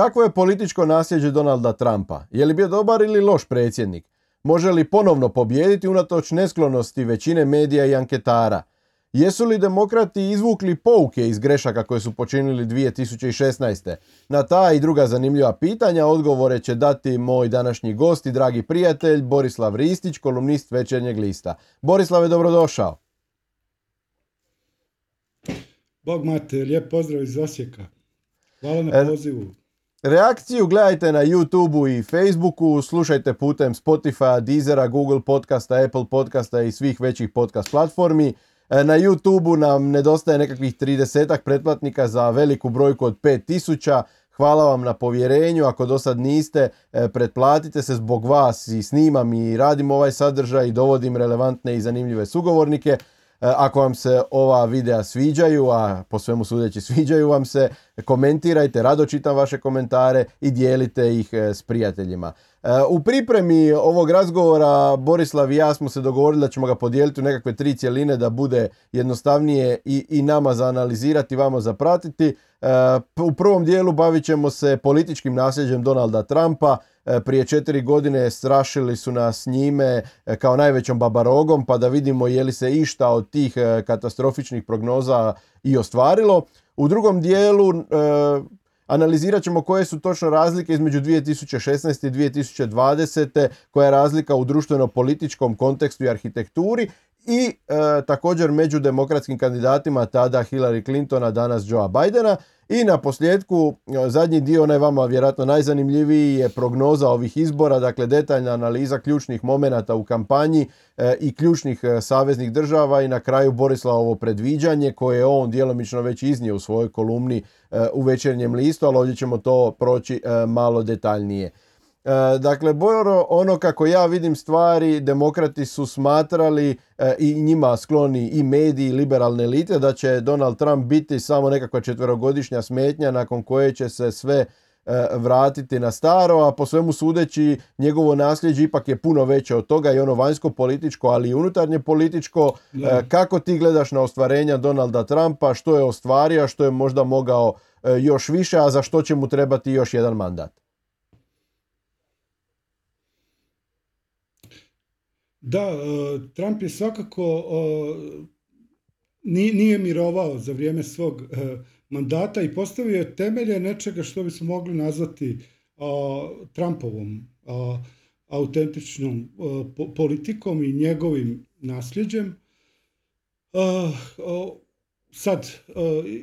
Kakvo je političko nasljeđe Donalda Trumpa? Je li bio dobar ili loš predsjednik? Može li ponovno pobijediti unatoč nesklonosti većine medija i anketara? Jesu li demokrati izvukli pouke iz grešaka koje su počinili 2016. Na ta i druga zanimljiva pitanja odgovore će dati moj današnji gost i dragi prijatelj Borislav Ristić, kolumnist Večernjeg lista. Borislave, dobrodošao. Bog mate, lijep pozdrav iz Osijeka. Hvala na pozivu. Reakciju gledajte na YouTubeu i Facebooku, slušajte putem Spotify, Deezera, Google podcasta, Apple podcasta i svih većih podcast platformi. E, na YouTubeu nam nedostaje nekakvih 30 pretplatnika za veliku brojku od 5000. Hvala vam na povjerenju, ako do sad niste, e, pretplatite se zbog vas i snimam i radim ovaj sadržaj i dovodim relevantne i zanimljive sugovornike. E, ako vam se ova videa sviđaju, a po svemu sudeći sviđaju vam se, komentirajte, rado čitam vaše komentare i dijelite ih e, s prijateljima. E, u pripremi ovog razgovora Borislav i ja smo se dogovorili da ćemo ga podijeliti u nekakve tri cjeline da bude jednostavnije i, i nama za analizirati, vama za pratiti. U prvom dijelu bavit ćemo se političkim nasljeđem Donalda Trumpa, E, prije četiri godine strašili su nas njime e, kao najvećom babarogom pa da vidimo je li se išta od tih e, katastrofičnih prognoza i ostvarilo. U drugom dijelu analizirat ćemo koje su točno razlike između 2016. i 2020. koja je razlika u društveno-političkom kontekstu i arhitekturi i također među demokratskim kandidatima tada Hillary Clintona, danas Joea Bidena. I na posljedku, e, zadnji dio, onaj vama vjerojatno najzanimljiviji je prognoza ovih izbora, dakle detaljna analiza ključnih momenata u kampanji e, i ključnih e, saveznih država. I na kraju Borislavovo predviđanje koje je on djelomično već iznio u svojoj kolumni u večernjem listu, ali ovdje ćemo to proći malo detaljnije. E, dakle, Bojoro, ono kako ja vidim stvari, demokrati su smatrali e, i njima skloni i mediji, i liberalne elite, da će Donald Trump biti samo nekakva četverogodišnja smetnja nakon koje će se sve e, vratiti na staro, a po svemu sudeći njegovo nasljeđe ipak je puno veće od toga i ono vanjsko političko, ali i unutarnje političko. Kako ti gledaš na ostvarenja Donalda Trumpa, što je ostvario, što je možda mogao još više, a za što će mu trebati još jedan mandat? Da, e, Trump je svakako nije mirovao za vrijeme svog e, mandata i postavio je temelje nečega što bismo mogli nazvati Trumpovom autentičnom politikom i njegovim nasljeđem. Sad,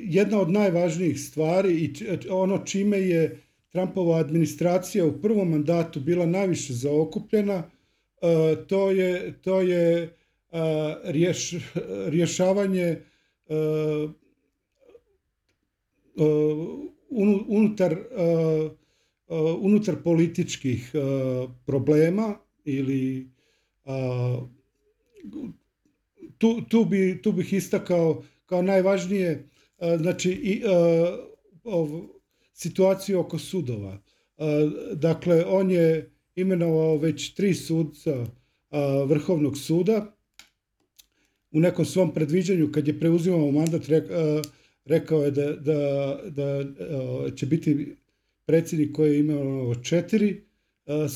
jedna od najvažnijih stvari i ono čime je Trumpova administracija u prvom mandatu bila najviše zaokupljena E, to je, to je e, rješ, rješavanje e, unutar, unutar političkih problema ili tu, tu, bi, tu bih istakao kao najvažnije znači i, situaciju oko sudova. Dakle, on je imenovao već tri sudca Vrhovnog suda. U nekom svom predviđanju, kad je preuzimao mandat, rekao je da, da, da će biti predsjednik koji je imao četiri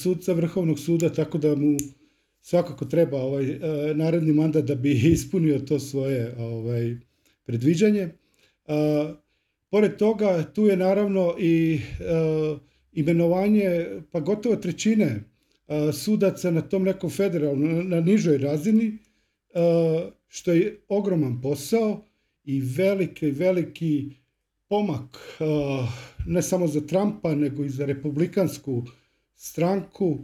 sudca Vrhovnog suda, tako da mu svakako treba ovaj naredni mandat da bi ispunio to svoje ovaj, predviđanje. Pored toga, tu je naravno i imenovanje pa gotovo trećine sudaca na tom nekom federalnom, na nižoj razini, što je ogroman posao i veliki, veliki pomak ne samo za Trumpa, nego i za republikansku stranku.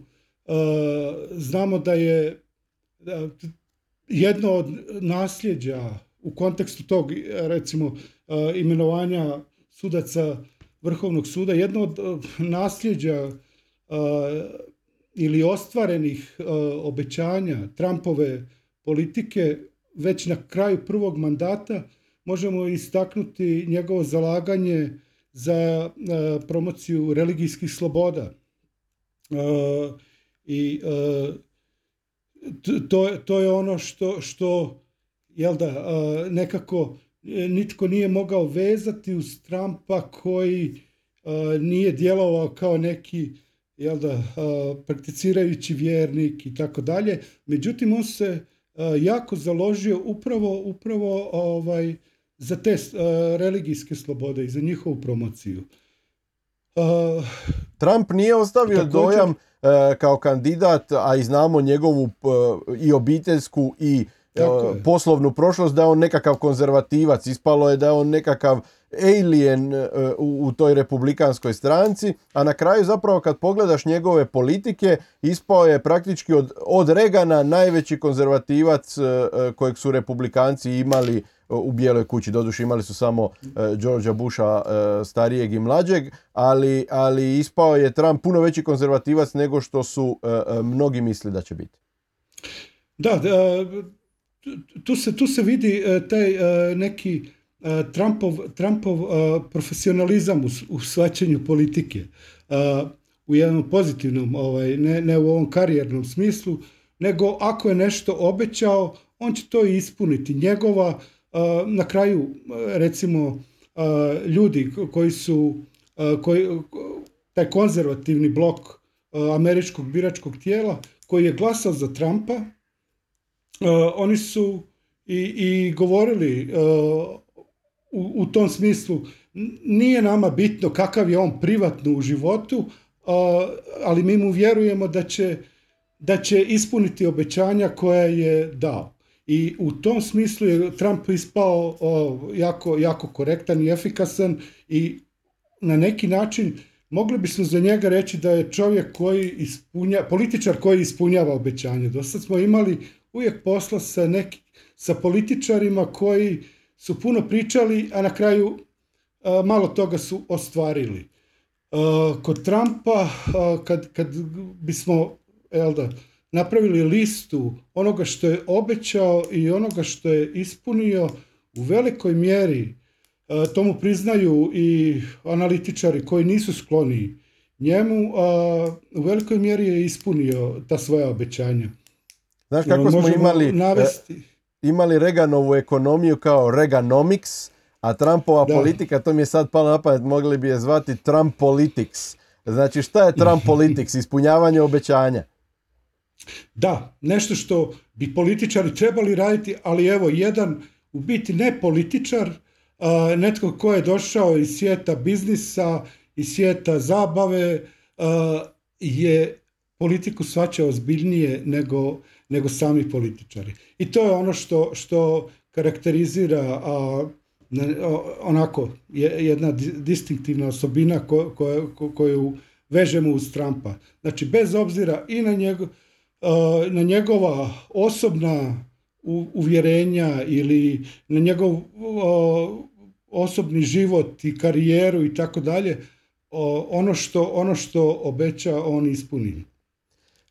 Znamo da je jedno od nasljeđa u kontekstu tog, recimo, imenovanja sudaca Vrhovnog suda, jedno od nasljeđa ili ostvarenih obećanja Trumpove politike već na kraju prvog mandata možemo istaknuti njegovo zalaganje za promociju religijskih sloboda. I to, je ono što, što jel da, nekako nitko nije mogao vezati uz Trumpa koji nije djelovao kao neki jel da, prakticirajući vjernik i tako dalje. Međutim, on se jako založio upravo, upravo ovaj, za te religijske slobode i za njihovu promociju. Trump nije ostavio dojam kao kandidat, a i znamo njegovu i obiteljsku i poslovnu prošlost, da je on nekakav konzervativac. Ispalo je da je on nekakav alien e, u, u toj republikanskoj stranci, a na kraju zapravo kad pogledaš njegove politike, ispao je praktički od, od Regana najveći konzervativac e, e, kojeg su republikanci imali u Bijeloj kući. Doduše imali su samo Georgea Busha starijeg i mlađeg, ali, ali ispao je Trump puno veći konzervativac nego što su mnogi misli da će biti. Da, tu se, tu se vidi taj neki E, Trumpov, Trumpov e, profesionalizam u, u shvaćanju politike e, u jednom pozitivnom, ovaj, ne, ne u ovom karijernom smislu, nego ako je nešto obećao, on će to i ispuniti. Njegova, na kraju, recimo, ljudi koji su, koji, taj konzervativni blok američkog biračkog tijela, koji je glasao za Trumpa, oni su i, i govorili u, u tom smislu nije nama bitno kakav je on privatno u životu, ali mi mu vjerujemo da će, da će ispuniti obećanja koja je dao. I u tom smislu je Trump ispao jako, jako korektan i efikasan i na neki način mogli bismo za njega reći da je čovjek koji ispunja, političar koji ispunjava obećanje. Do sad smo imali uvijek posla sa, neki, sa političarima koji su puno pričali, a na kraju malo toga su ostvarili. Kod Trumpa, kad, kad bismo da, napravili listu onoga što je obećao i onoga što je ispunio, u velikoj mjeri tomu priznaju i analitičari koji nisu skloni njemu, u velikoj mjeri je ispunio ta svoja obećanja. Znaš kako smo imali... E, navesti imali Reganovu ekonomiju kao Reganomics, a Trumpova politika, to mi je sad palo na pamet, mogli bi je zvati Trump Politics. Znači šta je Trump Politics? Ispunjavanje obećanja. Da, nešto što bi političari trebali raditi, ali evo, jedan u biti ne političar, netko ko je došao iz svijeta biznisa, iz svijeta zabave, je politiku svačao ozbiljnije nego, nego sami političari. I to je ono što, što karakterizira a, onako jedna distinktivna osobina ko, ko, koju vežemo uz Trumpa. Znači, bez obzira i na, njego, na njegova osobna uvjerenja ili na njegov osobni život i karijeru i tako dalje, ono što, ono što obeća on ispuni.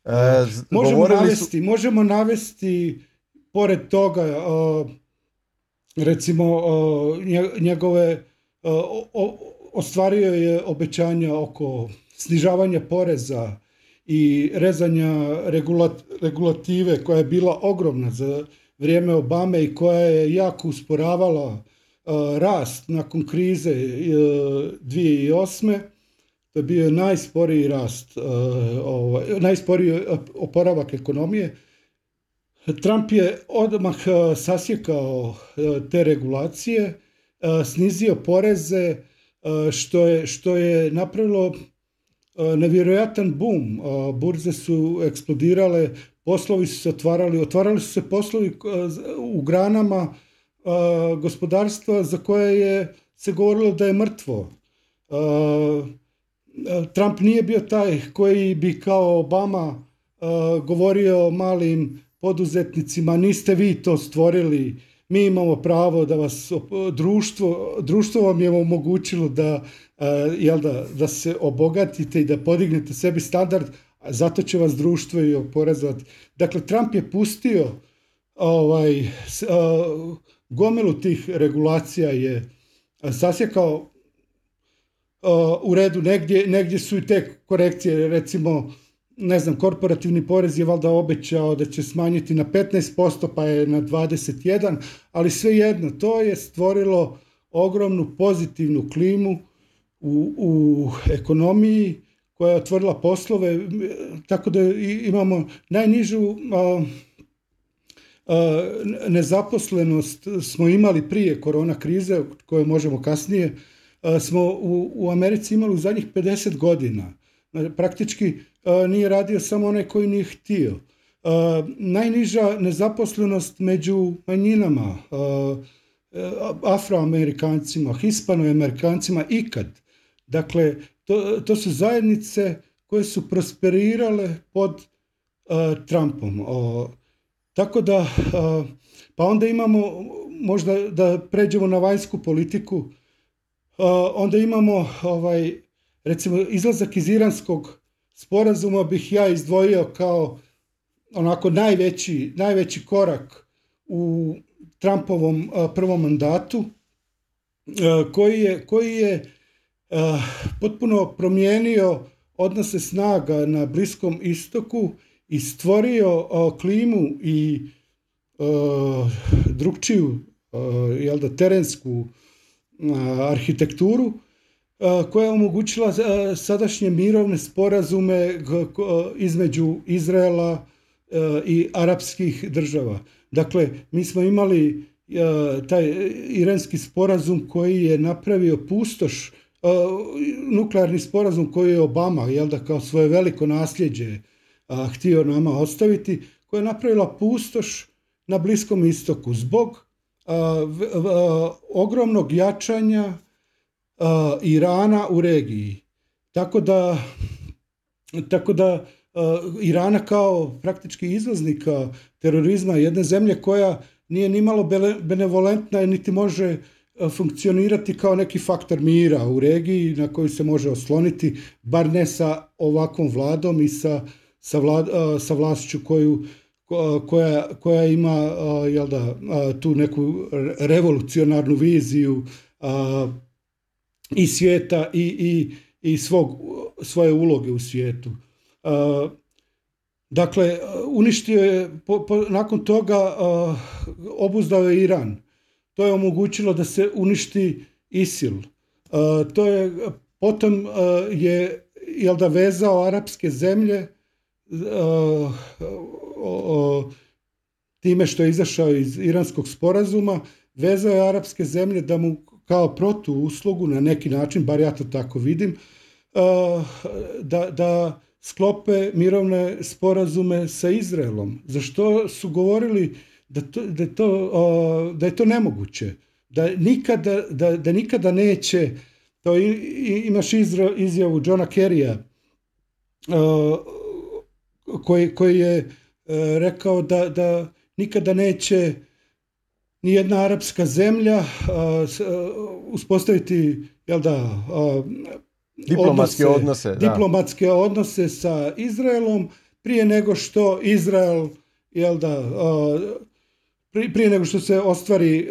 E, možemo, navesti, možemo navesti, pored toga, recimo, njegove, ostvario je obećanja oko snižavanja poreza i rezanja regulative koja je bila ogromna za vrijeme Obame i koja je jako usporavala rast nakon krize 2008 e, to je bio najsporiji rast, uh, ovaj, najsporiji oporavak ekonomije. Trump je odmah uh, sasjekao uh, te regulacije, snizio poreze, što je, što je napravilo nevjerojatan boom. Burze su eksplodirale, poslovi su se otvarali, otvarali su se poslovi u granama gospodarstva za koje je se govorilo da je mrtvo. Trump nije bio taj koji bi kao Obama uh, govorio malim poduzetnicima, niste vi to stvorili, mi imamo pravo da vas društvo, društvo vam je omogućilo da, uh, jel da, da se obogatite i da podignete sebi standard, zato će vas društvo i oporezovati. Dakle, Trump je pustio ovaj, uh, gomilu tih regulacija je sasjekao u redu, negdje, negdje su i te korekcije, recimo, ne znam, korporativni porez je valjda obećao da će smanjiti na 15%, pa je na 21%, ali svejedno, to je stvorilo ogromnu pozitivnu klimu u, u ekonomiji koja je otvorila poslove, tako da imamo najnižu nezaposlenost smo imali prije korona krize, koje možemo kasnije, smo u, u Americi imali u zadnjih 50 godina. Praktički nije radio samo onaj koji nije htio. Najniža nezaposlenost među manjinama, afroamerikancima, hispanoamerikancima ikad. Dakle, to, to su zajednice koje su prosperirale pod Trumpom. Tako da, pa onda imamo, možda da pređemo na vanjsku politiku, onda imamo ovaj, recimo izlazak iz iranskog sporazuma bih ja izdvojio kao onako najveći, najveći korak u Trumpovom prvom mandatu koji je, koji je potpuno promijenio odnose snaga na Bliskom istoku i stvorio klimu i drugčiju jel da, terensku arhitekturu koja je omogućila sadašnje mirovne sporazume između Izraela i arapskih država. Dakle, mi smo imali taj iranski sporazum koji je napravio pustoš, nuklearni sporazum koji je Obama, jel da, kao svoje veliko nasljeđe htio nama ostaviti, koja je napravila pustoš na Bliskom istoku zbog ogromnog jačanja Irana u regiji. Tako da, tako da Irana kao praktički izvoznika terorizma jedne zemlje koja nije ni malo benevolentna niti može funkcionirati kao neki faktor mira u regiji na koji se može osloniti, bar ne sa ovakvom vladom i sa sa, sa vlašću koju, koja, koja ima jel da, tu neku revolucionarnu viziju i svijeta i, i, i svog, svoje uloge u svijetu. Dakle, uništio je, po, nakon toga obuzdao je Iran. To je omogućilo da se uništi ISIL. To je, potom je jel da vezao arapske zemlje time što je izašao iz iranskog sporazuma, vezao je arapske zemlje da mu kao protu uslugu na neki način, bar ja to tako vidim, da, da sklope mirovne sporazume sa Izraelom. Za što su govorili da, to, da, to, da je to nemoguće. Da nikada, da, da nikada neće, to imaš izjavu Johna Kerrya, koji, koji je e, rekao da, da nikada neće ni jedna arapska zemlja uspostaviti jel da, diplomatske odnose, diplomatske odnose sa Izraelom prije nego što Izrael jel da prije nego što se ostvari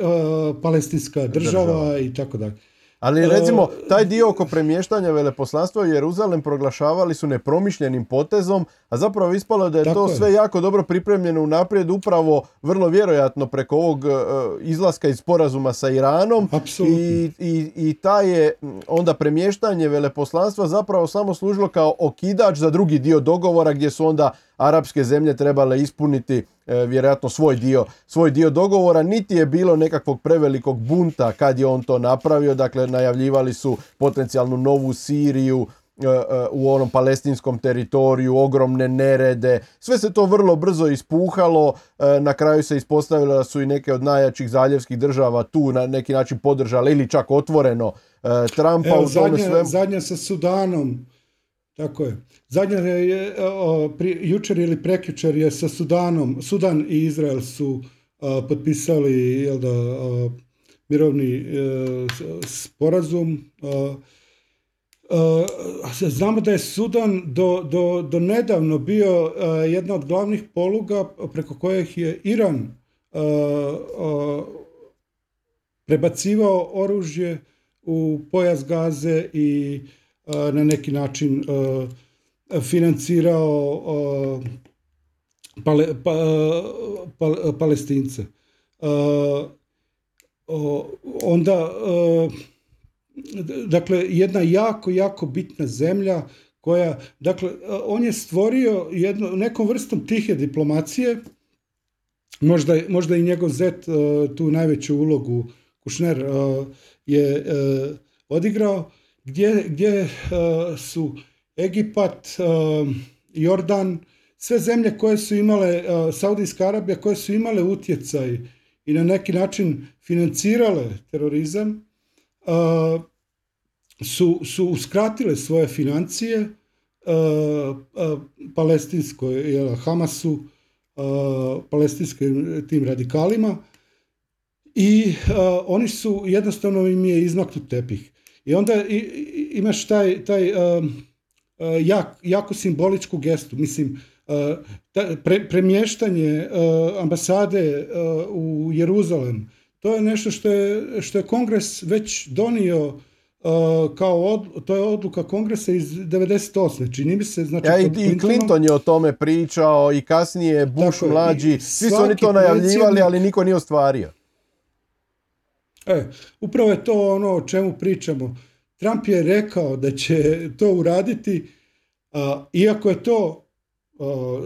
palestinska država, država. i tako dalje. Ali e, recimo, taj dio oko premještanja veleposlanstva u Jeruzalem proglašavali su nepromišljenim potezom, a zapravo ispalo da je to sve jako dobro pripremljeno unaprijed, upravo vrlo vjerojatno preko ovog e, izlaska iz sporazuma sa Iranom. I, i, I taj je onda premještanje veleposlanstva zapravo samo služilo kao okidač za drugi dio dogovora gdje su onda arapske zemlje trebale ispuniti e, vjerojatno svoj dio, svoj dio dogovora. Niti je bilo nekakvog prevelikog bunta kad je on to napravio. Dakle, najavljivali su potencijalnu novu Siriju, e, e, u onom palestinskom teritoriju, ogromne nerede. Sve se to vrlo brzo ispuhalo. Na kraju se ispostavilo da su i neke od najjačih zaljevskih država tu na neki način podržale ili čak otvoreno Trumpa Evo, u tome zadnja, Zadnja sa Sudanom tako je. Zadnja je, jučer ili prekjučer je sa Sudanom, Sudan i Izrael su potpisali jel da, mirovni e, sporazum. znamo da je Sudan do, do, do nedavno bio jedna od glavnih poluga preko kojih je Iran prebacivao oružje u pojas gaze i na neki način financirao pale, pa, pa, palestince. Onda dakle, jedna jako, jako bitna zemlja koja, dakle, on je stvorio jednu, nekom vrstom tihe diplomacije, možda, možda i njegov zet tu najveću ulogu Kušner je odigrao, gdje, gdje su Egipat, Jordan, sve zemlje koje su imale, Saudijska Arabija, koje su imale utjecaj i na neki način financirale terorizam, su, su uskratile svoje financije palestinskoj, Hamasu, palestinskim tim radikalima i oni su, jednostavno im je izmaknut tepih. I onda imaš taj, taj jak, jako simboličku gestu, mislim, premještanje ambasade u Jeruzalem, to je nešto što je, što je kongres već donio kao to je odluka kongresa iz 98. Čini mi se, znači... Ja, i, Clinton je o tome pričao i kasnije Bush mlađi. Svi su oni to najavljivali, ali niko nije ostvario. E, upravo je to ono o čemu pričamo. Trump je rekao da će to uraditi, iako je to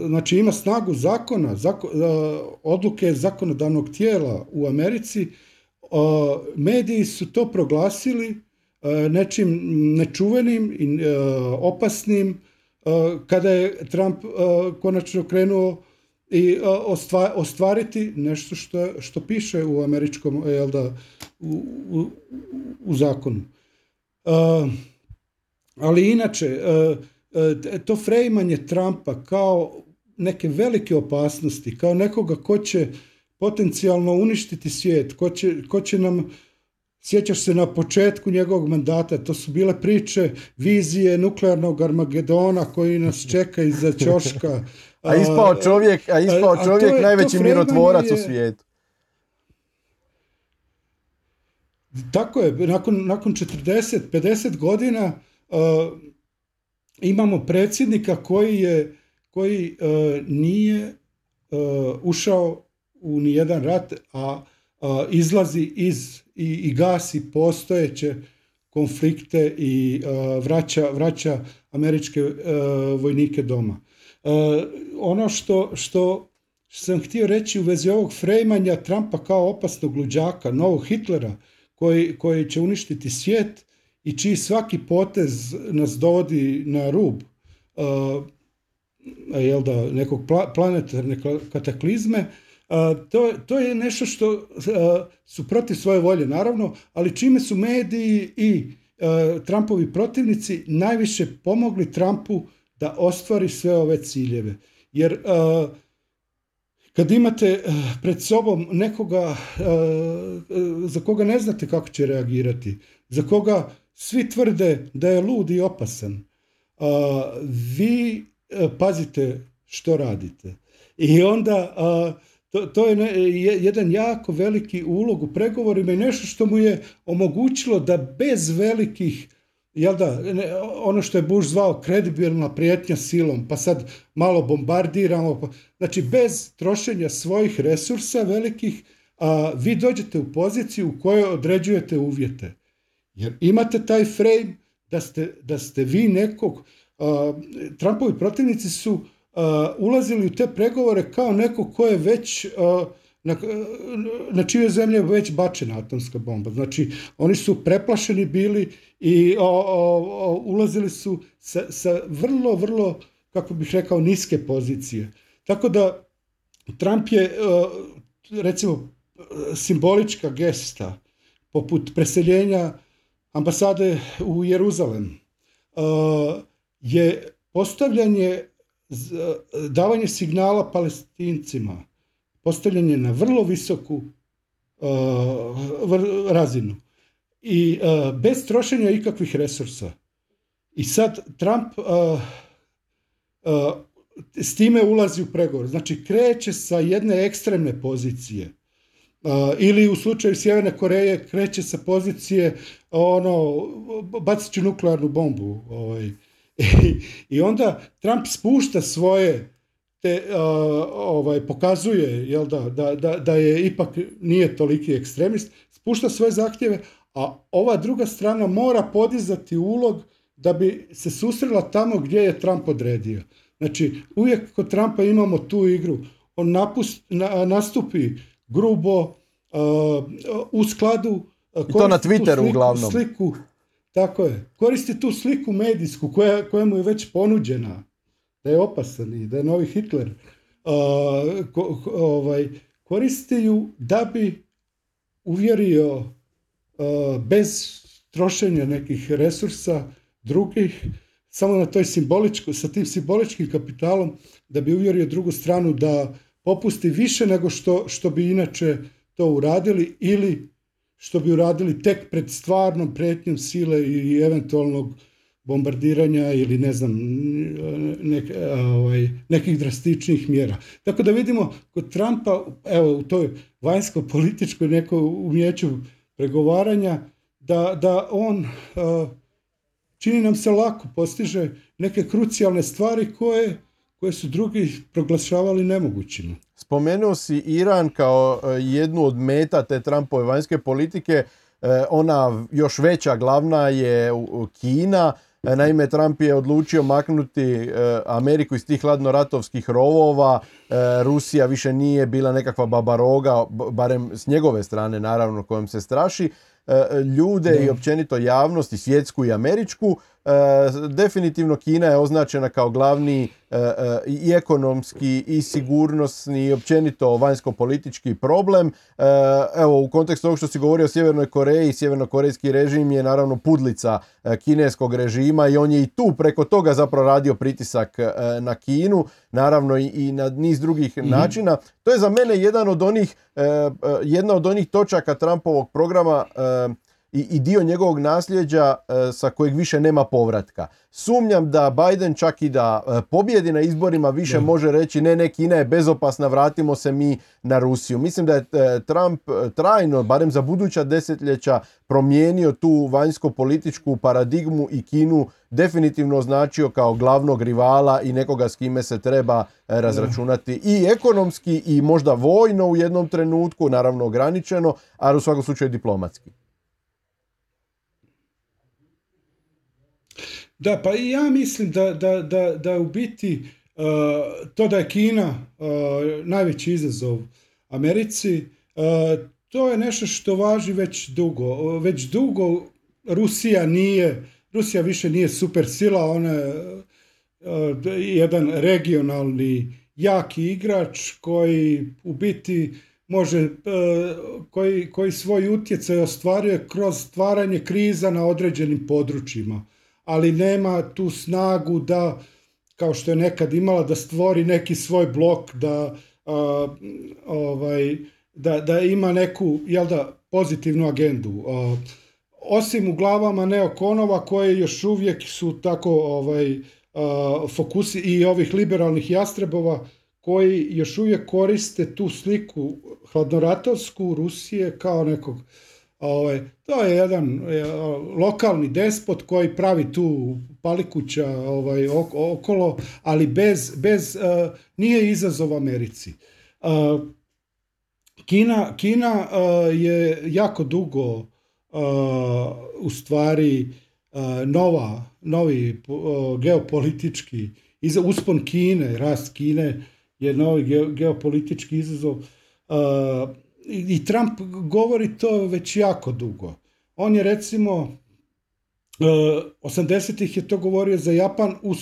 znači ima snagu zakona, odluke zakonodavnog tijela u Americi, mediji su to proglasili nečim nečuvenim i opasnim kada je Trump konačno krenuo i ostvariti nešto što, što piše u američkom jel da, u, u, zakonu. Ali inače, E, to frejmanje Trumpa kao neke velike opasnosti, kao nekoga ko će potencijalno uništiti svijet, ko će, ko će nam Sjećaš se na početku njegovog mandata, to su bile priče, vizije nuklearnog Armagedona koji nas čeka iza ćoška. a ispao čovjek, a ispao čovjek najveći mirotvorac u svijetu. Tako je, nakon, nakon 40, 50 godina imamo predsjednika koji je koji e, nije e, ušao u nijedan rat, a izlazi iz i, i gasi postojeće konflikte i vraća, vraća američke vojnike doma. Ono što, što sam htio reći u vezi ovog frejmanja Trumpa kao opasnog luđaka, novog Hitlera, koji, koji će uništiti svijet, i čiji svaki potez nas dovodi na rub uh, jel da, nekog planetarne kataklizme, to, to je nešto što su protiv svoje volje, naravno, ali čime su mediji i Trumpovi protivnici najviše pomogli Trumpu da ostvari sve ove ciljeve. Jer kad imate pred sobom nekoga za koga ne znate kako će reagirati, za koga svi tvrde da je lud i opasan. Vi pazite što radite. I onda to, to je jedan jako veliki ulog u pregovorima i nešto što mu je omogućilo da bez velikih jel da, ono što je Bush zvao kredibilna prijetnja silom, pa sad malo bombardiramo, pa, znači bez trošenja svojih resursa velikih, a, vi dođete u poziciju u kojoj određujete uvjete. Jer imate taj frame da ste, da ste vi nekog, Trumpovi protivnici su ulazili u te pregovore kao neko ko je već na, na čije zemlje već bačena atomska bomba. Znači, oni su preplašeni bili i ulazili su sa, sa vrlo, vrlo, kako bih rekao, niske pozicije. Tako da Trump je, recimo, simbolička gesta, poput preseljenja ambasade u Jeruzalem uh, je postavljanje, davanje signala palestincima, postavljanje na vrlo visoku uh, razinu i uh, bez trošenja ikakvih resursa. I sad Trump s time ulazi u pregovor. Znači kreće sa jedne ekstremne pozicije ili u slučaju Sjeverne Koreje kreće sa pozicije ono, bacit ću nuklearnu bombu. Ovaj. I, onda Trump spušta svoje te, ovaj, pokazuje jel da, da, da, da je ipak nije toliki ekstremist, spušta svoje zahtjeve, a ova druga strana mora podizati ulog da bi se susrela tamo gdje je Trump odredio. Znači, uvijek kod Trumpa imamo tu igru. On napust, nastupi grubo, uh, u skladu... Uh, I to na Twitteru uglavnom. Sliku, tako je. Koristi tu sliku medijsku koja, koja mu je već ponuđena. Da je opasan i da je novi Hitler. Uh, ovaj, koristi ju da bi uvjerio bez trošenja nekih resursa drugih, samo na toj simboličko, sa tim simboličkim kapitalom da bi uvjerio drugu stranu da popusti više nego što, što bi inače to uradili ili što bi uradili tek pred stvarnom pretnjom sile i eventualnog bombardiranja ili ne znam nek, ovaj, nekih drastičnih mjera. Tako da vidimo kod Trumpa, evo u toj vanjsko-političkoj nekoj umjeću pregovaranja, da, da on čini nam se lako postiže neke krucijalne stvari koje, koje su drugi proglašavali nemogućima. Spomenuo si Iran kao e, jednu od meta te Trumpove vanjske politike. E, ona još veća glavna je Kina. E, naime, Trump je odlučio maknuti Ameriku iz tih hladnoratovskih rovova. Rusija više nije bila nekakva babaroga, barem s njegove strane naravno kojom se straši. Ljude i općenito javnost i svjetsku i američku E, definitivno Kina je označena kao glavni e, e, i ekonomski i sigurnosni i općenito vanjsko-politički problem. Evo, u kontekstu ovog što si govorio o Sjevernoj Koreji, sjevernokorejski režim je naravno pudlica kineskog režima i on je i tu preko toga zapravo radio pritisak na Kinu, naravno i na niz drugih mhm. načina. To je za mene jedan od onih, jedna od onih točaka Trumpovog programa i, i dio njegovog nasljeđa e, sa kojeg više nema povratka. Sumnjam da Biden čak i da e, pobjedi na izborima više može reći ne, ne, Kina je bezopasna, vratimo se mi na Rusiju. Mislim da je e, Trump trajno, barem za buduća desetljeća, promijenio tu vanjsko-političku paradigmu i Kinu definitivno označio kao glavnog rivala i nekoga s kime se treba razračunati i ekonomski i možda vojno u jednom trenutku, naravno ograničeno, ali u svakom slučaju diplomatski. Da, pa i ja mislim da, da, da, da u biti uh, to da je Kina uh, najveći izazov Americi, uh, to je nešto što važi već dugo. Već dugo Rusija nije, Rusija više nije super sila, ona je jedan regionalni jaki igrač koji u biti može, koji, koji svoj utjecaj ostvaruje kroz stvaranje kriza na određenim područjima ali nema tu snagu da, kao što je nekad imala, da stvori neki svoj blok, da, ovaj, da, da ima neku jel da, pozitivnu agendu. osim u glavama neokonova koje još uvijek su tako ovaj, fokusi i ovih liberalnih jastrebova koji još uvijek koriste tu sliku hladnoratovsku Rusije kao nekog Ovaj, to je jedan e, lokalni despot koji pravi tu palikuća ovaj, okolo, ali bez, bez e, nije izazov Americi. E, Kina, Kina je jako dugo u stvari nova, novi geopolitički uspon Kine, rast Kine je novi geopolitički izazov i Trump govori to već jako dugo. On je recimo 80-ih e, je to govorio za Japan u,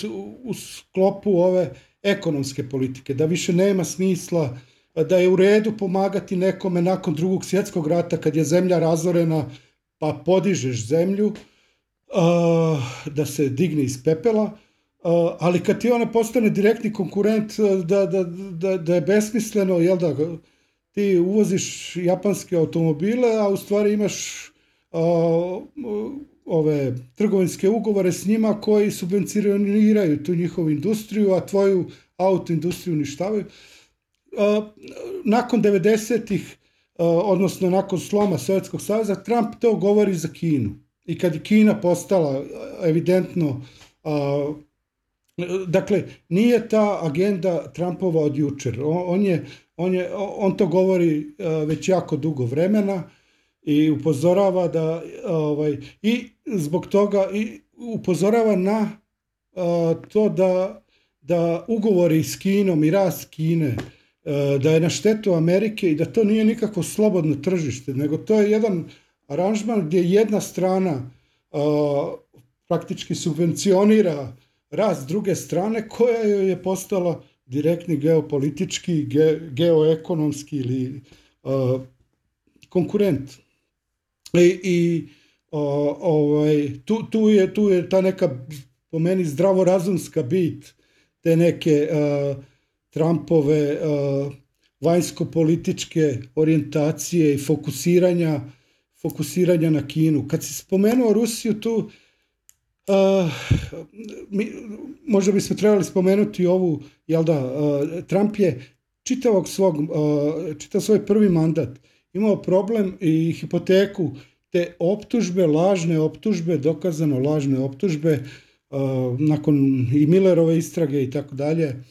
u sklopu ove ekonomske politike, da više nema smisla da je u redu pomagati nekome nakon drugog svjetskog rata kad je zemlja razorena pa podižeš zemlju e, da se digne iz pepela, e, ali kad ti ona postane direktni konkurent da, da, da, da je besmisleno, jel da, ti uvoziš japanske automobile, a u stvari imaš ove trgovinske ugovore s njima koji subvencioniraju tu njihovu industriju, a tvoju auto industriju uništavaju. nakon 90-ih, odnosno nakon sloma Sovjetskog saveza, Trump to govori za Kinu. I kad je Kina postala evidentno Dakle, nije ta agenda Trumpova od jučer. On, je, on, je, on to govori e, već jako dugo vremena i upozorava da ovaj i zbog toga i upozorava na to da da ugovori s Kinom i rast Kine da je na štetu Amerike i da to nije nikakvo slobodno tržište, nego to je jedan aranžman gdje jedna strana praktički subvencionira rast druge strane koja joj je postala direktni geopolitički, geoekonomski ili konkurent. I, i ovaj, tu, tu, je, tu je ta neka po meni zdravorazumska bit te neke Trumpove vanjsko-političke orijentacije i fokusiranja, fokusiranja na Kinu. Kad si spomenuo Rusiju tu, mi, možda bismo trebali spomenuti ovu, jel da, Trump je čitavog svog, čitav svoj prvi mandat imao problem i hipoteku te optužbe, lažne optužbe, dokazano lažne optužbe, nakon i Millerove istrage i tako dalje,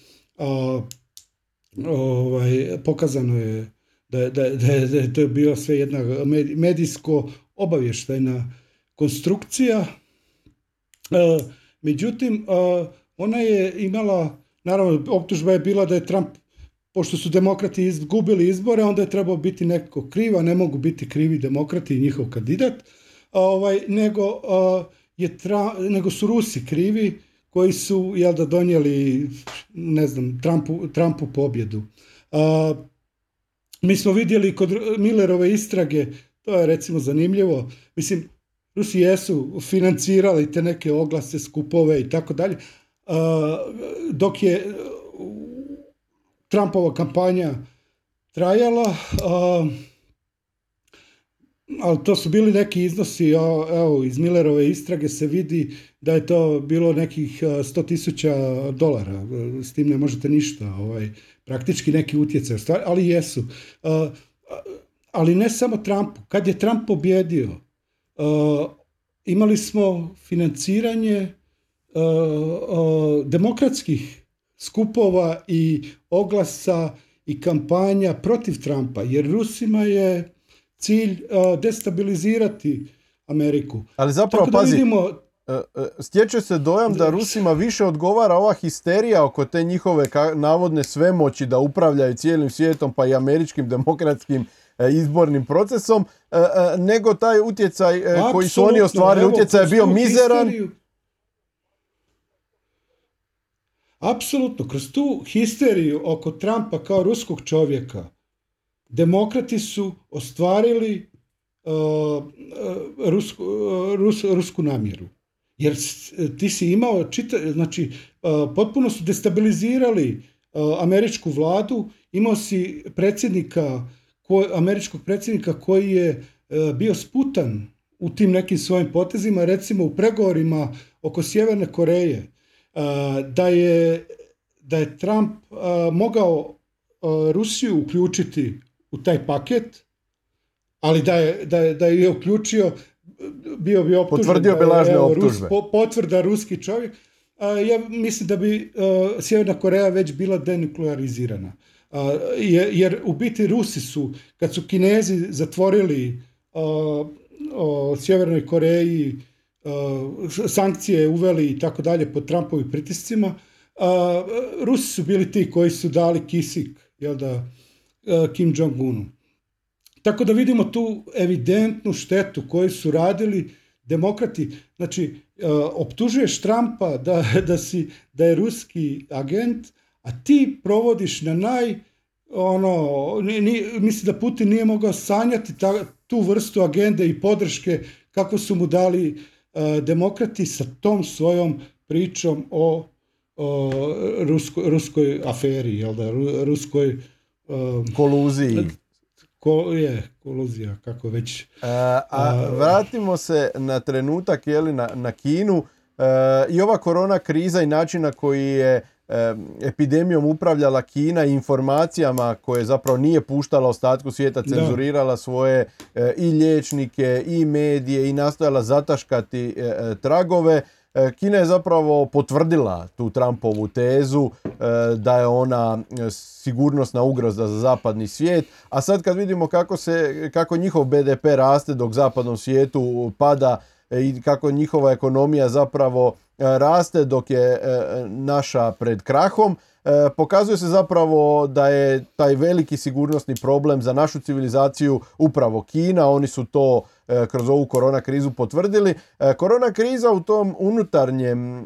ovaj, pokazano je da, da, da, da je to bio sve jedna medijsko obavještajna konstrukcija. Međutim, ona je imala, naravno, optužba je bila da je Trump pošto su demokrati izgubili izbore, onda je trebao biti neko kriva, ne mogu biti krivi demokrati i njihov kandidat, ovaj, nego, je nego su Rusi krivi koji su jel da donijeli ne znam Trumpu, Trumpu pobjedu. mi smo vidjeli kod Millerove istrage, to je recimo zanimljivo, mislim Rusi jesu financirali te neke oglase, skupove i tako dalje, dok je Trumpova kampanja trajala, ali to su bili neki iznosi, evo iz Millerove istrage se vidi da je to bilo nekih 100 tisuća dolara, s tim ne možete ništa, ovaj, praktički neki utjecaj, ali jesu. Ali ne samo Trumpu, kad je Trump pobjedio, imali smo financiranje demokratskih skupova i oglasa i kampanja protiv Trumpa, jer Rusima je cilj destabilizirati Ameriku. Ali zapravo, pazi, vidimo... Stječe se dojam da Rusima više odgovara ova histerija oko te njihove navodne svemoći da upravljaju cijelim svijetom pa i američkim demokratskim izbornim procesom, nego taj utjecaj koji su oni ostvarili, utjecaj je bio mizeran. Apsolutno, kroz tu histeriju oko Trumpa kao ruskog čovjeka, demokrati su ostvarili uh, uh, rusku, uh, rusku namjeru. Jer ti si imao, čita, znači, potpuno su destabilizirali američku vladu, imao si predsjednika, američkog predsjednika koji je bio sputan u tim nekim svojim potezima, recimo u pregovorima oko Sjeverne Koreje, da je, da je Trump mogao Rusiju uključiti u taj paket, ali da je, da je, da je uključio, bio bi optužen. Potvrdio bi lažne optužbe. potvrda ruski čovjek. Ja mislim da bi Sjeverna Koreja već bila denuklearizirana. Jer u biti Rusi su, kad su Kinezi zatvorili Sjevernoj Koreji sankcije uveli i tako dalje pod Trumpovim pritiscima, Rusi su bili ti koji su dali kisik jel da, Kim Jong-unu. Tako da vidimo tu evidentnu štetu koju su radili demokrati. Znači, optužuješ Trumpa da, da, si, da je ruski agent, a ti provodiš na naj ono, mislim da Putin nije mogao sanjati tu vrstu agende i podrške kako su mu dali E, demokrati sa tom svojom pričom o, ruskoj aferi, jel da, ruskoj... E, koluziji. Ko, je, koluzija, kako već. A, e, a vratimo se na trenutak, jeli, na, na Kinu. I ova korona kriza i način na koji je epidemijom upravljala Kina i informacijama koje zapravo nije puštala ostatku svijeta, cenzurirala svoje e, i liječnike i medije i nastojala zataškati e, e, tragove. Kina je zapravo potvrdila tu Trumpovu tezu da je ona sigurnosna ugroza za zapadni svijet, a sad kad vidimo kako, se, kako njihov BDP raste dok zapadnom svijetu pada i kako njihova ekonomija zapravo raste dok je naša pred krahom, pokazuje se zapravo da je taj veliki sigurnosni problem za našu civilizaciju upravo Kina, oni su to E, kroz ovu korona krizu potvrdili. E, korona kriza u tom unutarnjem, e,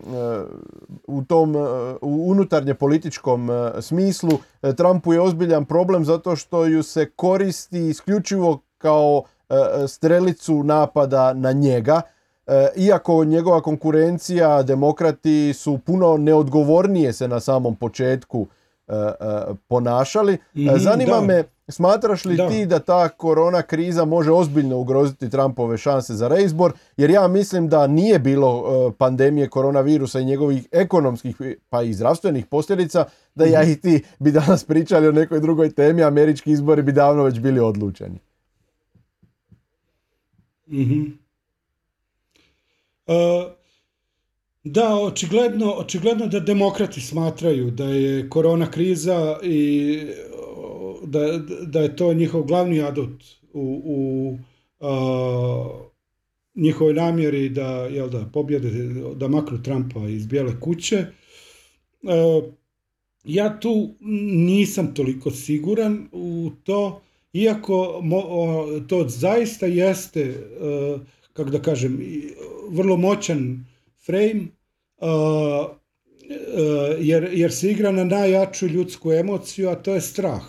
u tom unutarnje političkom smislu Trumpu je ozbiljan problem zato što ju se koristi isključivo kao strelicu napada na njega. Iako njegova konkurencija, demokrati su puno neodgovornije se na samom početku ponašali. Mhm, zanima me Smatraš li ti da ta korona kriza može ozbiljno ugroziti Trumpove šanse za reizbor? Jer ja mislim da nije bilo e, pandemije koronavirusa i njegovih ekonomskih pa i zdravstvenih posljedica, da ja mhm. i ti bi danas pričali o nekoj drugoj temi, američki izbori bi davno već bili odlučeni. mm da, očigledno, očigledno da demokrati smatraju da je korona kriza i da, da je to njihov glavni adut u, u njihovoj namjeri da, jel da pobjede, da maknu Trumpa iz bijele kuće. ja tu nisam toliko siguran u to, iako to zaista jeste, kako da kažem, vrlo moćan frame, jer, jer se igra na najjaču ljudsku emociju, a to je strah.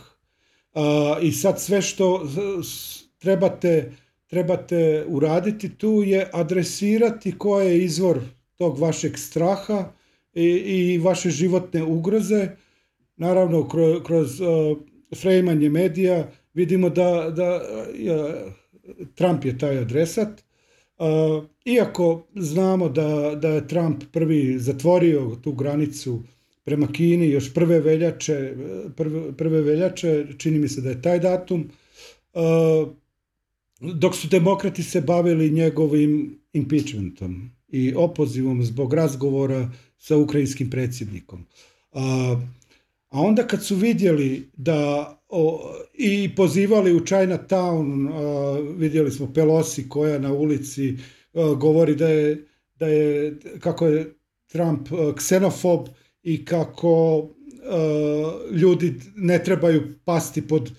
I sad sve što trebate, trebate uraditi tu je adresirati koji je izvor tog vašeg straha i, i vaše životne ugroze. Naravno, kroz, kroz uh, frejmanje medija vidimo da, da Trump je taj adresat. Iako znamo da, da je Trump prvi zatvorio tu granicu prema Kini još prve veljače, prve, prve veljače, čini mi se da je taj datum, uh, dok su demokrati se bavili njegovim impeachmentom i opozivom zbog razgovora sa ukrajinskim predsjednikom. A onda kad su vidjeli da i pozivali u Chinatown, uh, vidjeli smo Pelosi koja na ulici govori da je, da je kako je Trump ksenofob i kako ljudi ne trebaju pasti pod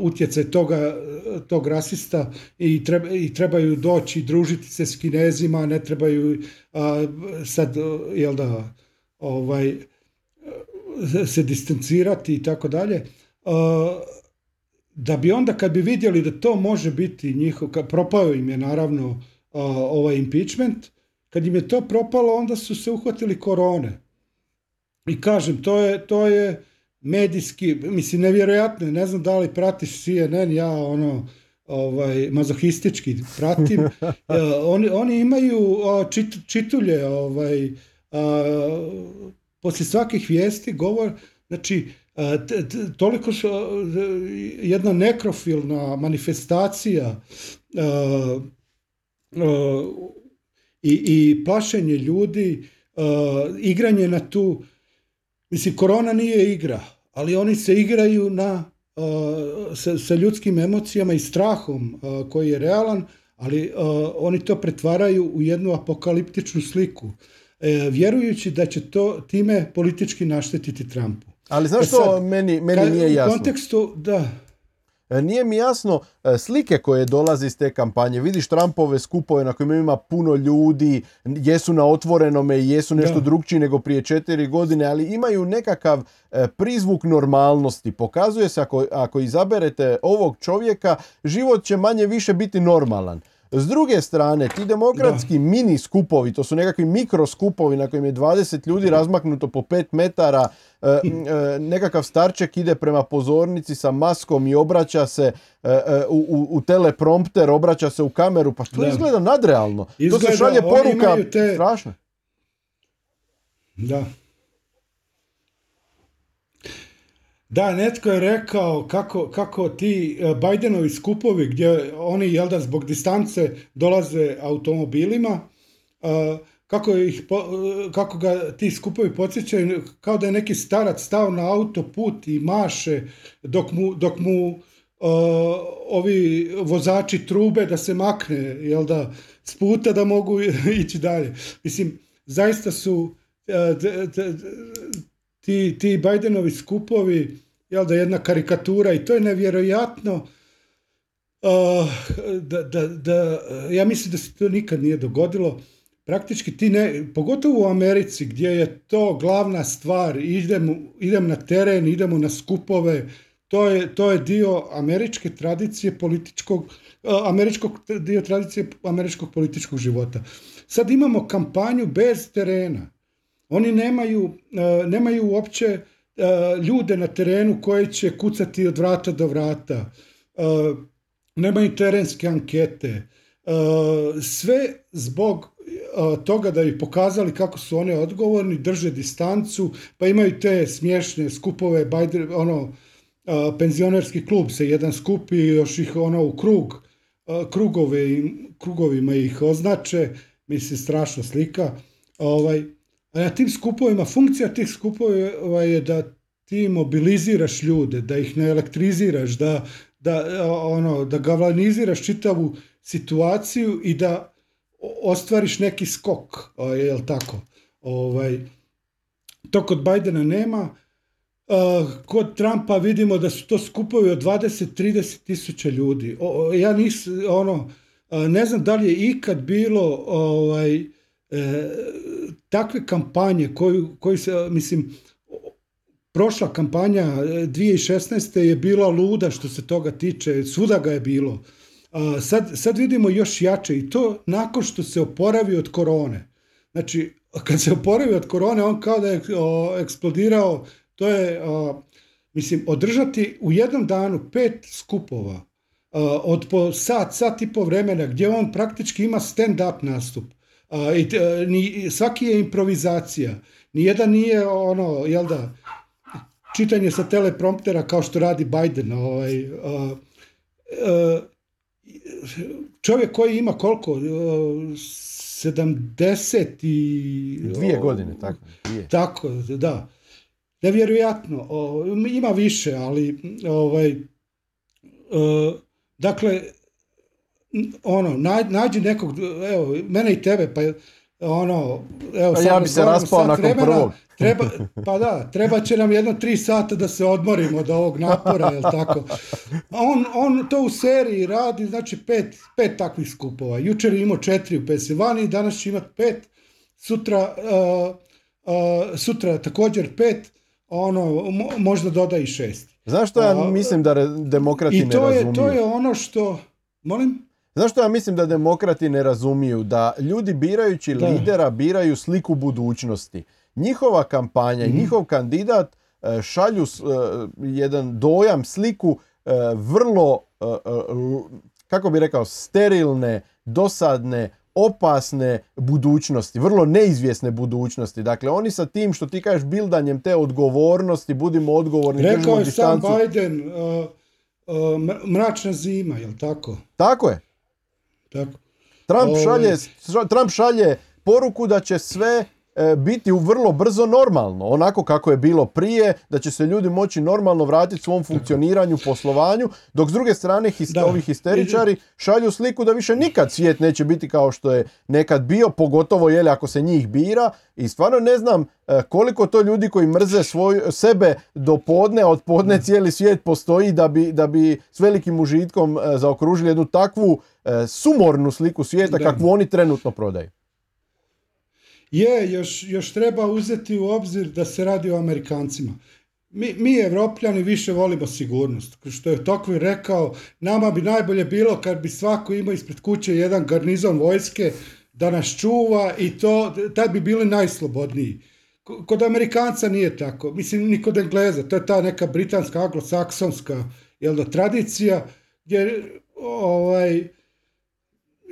utjecaj toga, tog rasista i, treba, i trebaju doći družiti se s kinezima, ne trebaju sad, jel da, ovaj, se distancirati i tako dalje. Da bi onda kad bi vidjeli da to može biti njihov, propao im je naravno ovaj impeachment, kad im je to propalo onda su se uhvatili korone i kažem, to je, to je medijski, mislim, nevjerojatno ne znam da li pratiš CNN, ja ono, ovaj, mazohistički pratim, e, oni, oni imaju čit, čitulje, ovaj, a, poslije svakih vijesti govor, znači, toliko su, jedna nekrofilna manifestacija i, i plašenje ljudi, igranje na tu Mislim, korona nije igra, ali oni se igraju na, sa, sa, ljudskim emocijama i strahom koji je realan, ali oni to pretvaraju u jednu apokaliptičnu sliku, e, vjerujući da će to time politički naštetiti Trumpu. Ali znaš e što meni, meni nije jasno? U kontekstu, da, E, nije mi jasno e, slike koje dolaze iz te kampanje. Vidiš Trumpove skupove na kojima ima puno ljudi, jesu na otvorenome i jesu nešto drugčiji nego prije četiri godine, ali imaju nekakav e, prizvuk normalnosti. Pokazuje se ako, ako izaberete ovog čovjeka, život će manje više biti normalan. S druge strane, ti demokratski mini skupovi, to su nekakvi mikro skupovi na kojim je 20 ljudi razmaknuto po 5 metara, e, e, nekakav starček ide prema pozornici sa maskom i obraća se e, u, u, teleprompter, obraća se u kameru, pa to izgleda nadrealno. to se šalje poruka te... strašno. Da. Da, netko je rekao kako, kako ti e, Bidenovi skupovi gdje oni jel da zbog distance dolaze automobilima, uh, kako, ih, kako ga ti skupovi podsjećaju, kao da je neki starac stao na autoput i maše dok mu, dok mu ovi vozači trube da se makne, jel da, s puta da mogu ići dalje. Mislim, zaista su ti, ti Bidenovi skupovi, jel da, jedna karikatura i to je nevjerojatno da, da, da, ja mislim da se to nikad nije dogodilo. Praktički ti ne, pogotovo u Americi gdje je to glavna stvar, idemo, idem na teren, idemo na skupove, to je, to je dio američke tradicije političkog, američkog, dio tradicije američkog političkog života. Sad imamo kampanju bez terena. Oni nemaju, nemaju uopće ljude na terenu koji će kucati od vrata do vrata. Nemaju terenske ankete. Sve zbog toga da bi pokazali kako su oni odgovorni, drže distancu, pa imaju te smiješne skupove, ono, penzionerski klub se jedan skupi, još ih ono u krug, krugove, krugovima ih označe, mislim strašna slika. Ovaj, na tim skupovima, funkcija tih skupova je da ti mobiliziraš ljude, da ih ne elektriziraš, da, da, ono, da galvaniziraš čitavu situaciju i da ostvariš neki skok, jel tako? Ovaj, to kod Bajdena nema. Kod Trumpa vidimo da su to skupovi od 20-30 tisuća ljudi. ja nis, ono, ne znam da li je ikad bilo ovaj, e, takve kampanje koju, koju se, mislim, prošla kampanja 2016. je bila luda što se toga tiče, svuda ga je bilo. Sad, sad vidimo još jače i to nakon što se oporavi od korone. Znači, kad se oporavi od korone, on kao da je eksplodirao, to je, mislim, održati u jednom danu pet skupova od po sat, sat i po vremena, gdje on praktički ima stand-up nastup. I, svaki je improvizacija. Nijedan nije ono, jel da, čitanje sa telepromptera kao što radi Biden. Ovaj, čovjek koji ima koliko? 70 i... Dvije godine, tako. Dvije. Tako, da. Nevjerojatno. Ima više, ali ovaj, dakle, ono, nađi nekog, evo, mene i tebe, pa ono, evo, pa ja bi se raspao nakon vremena, prvog. Treba, pa da, treba će nam jedno tri sata da se odmorimo od ovog napora, jel tako? On, on to u seriji radi, znači pet, pet takvih skupova. Jučer je imao četiri u Pensilvaniji, danas će imati pet, sutra, uh, uh, sutra također pet, ono, možda doda i šest. Znaš što ja mislim da demokrati I to ne je, to je ono što, molim? Znaš što ja mislim da demokrati ne razumiju? Da ljudi birajući lidera biraju sliku budućnosti njihova kampanja i mhm. njihov kandidat e, šalju e, jedan dojam, sliku e, vrlo, kako bi rekao, sterilne, dosadne, opasne budućnosti, vrlo neizvjesne budućnosti. Dakle, oni sa tim što ti kažeš bildanjem te odgovornosti, budimo odgovorni, Rekao je sam Biden, mračna zima, jel tako? Tako je. Tako. Trump, šalje, Trump šalje poruku da će sve biti vrlo brzo normalno, onako kako je bilo prije, da će se ljudi moći normalno vratiti svom funkcioniranju, poslovanju, dok s druge strane his, ovi histeričari šalju sliku da više nikad svijet neće biti kao što je nekad bio, pogotovo jeli ako se njih bira. I stvarno ne znam e, koliko to ljudi koji mrze svoj, sebe do podne, od podne cijeli svijet postoji da bi, da bi s velikim užitkom e, zaokružili jednu takvu sumornu sliku svijeta kakvu oni trenutno prodaju. Je, još, još treba uzeti u obzir da se radi o Amerikancima. Mi, mi evropljani više volimo sigurnost. Što je Tokvi rekao, nama bi najbolje bilo kad bi svako imao ispred kuće jedan garnizon vojske da nas čuva i to, tad bi bili najslobodniji. Kod Amerikanca nije tako. Mislim, ni kod Engleza. To je ta neka britanska, anglosaksonska jel da, tradicija gdje ovaj,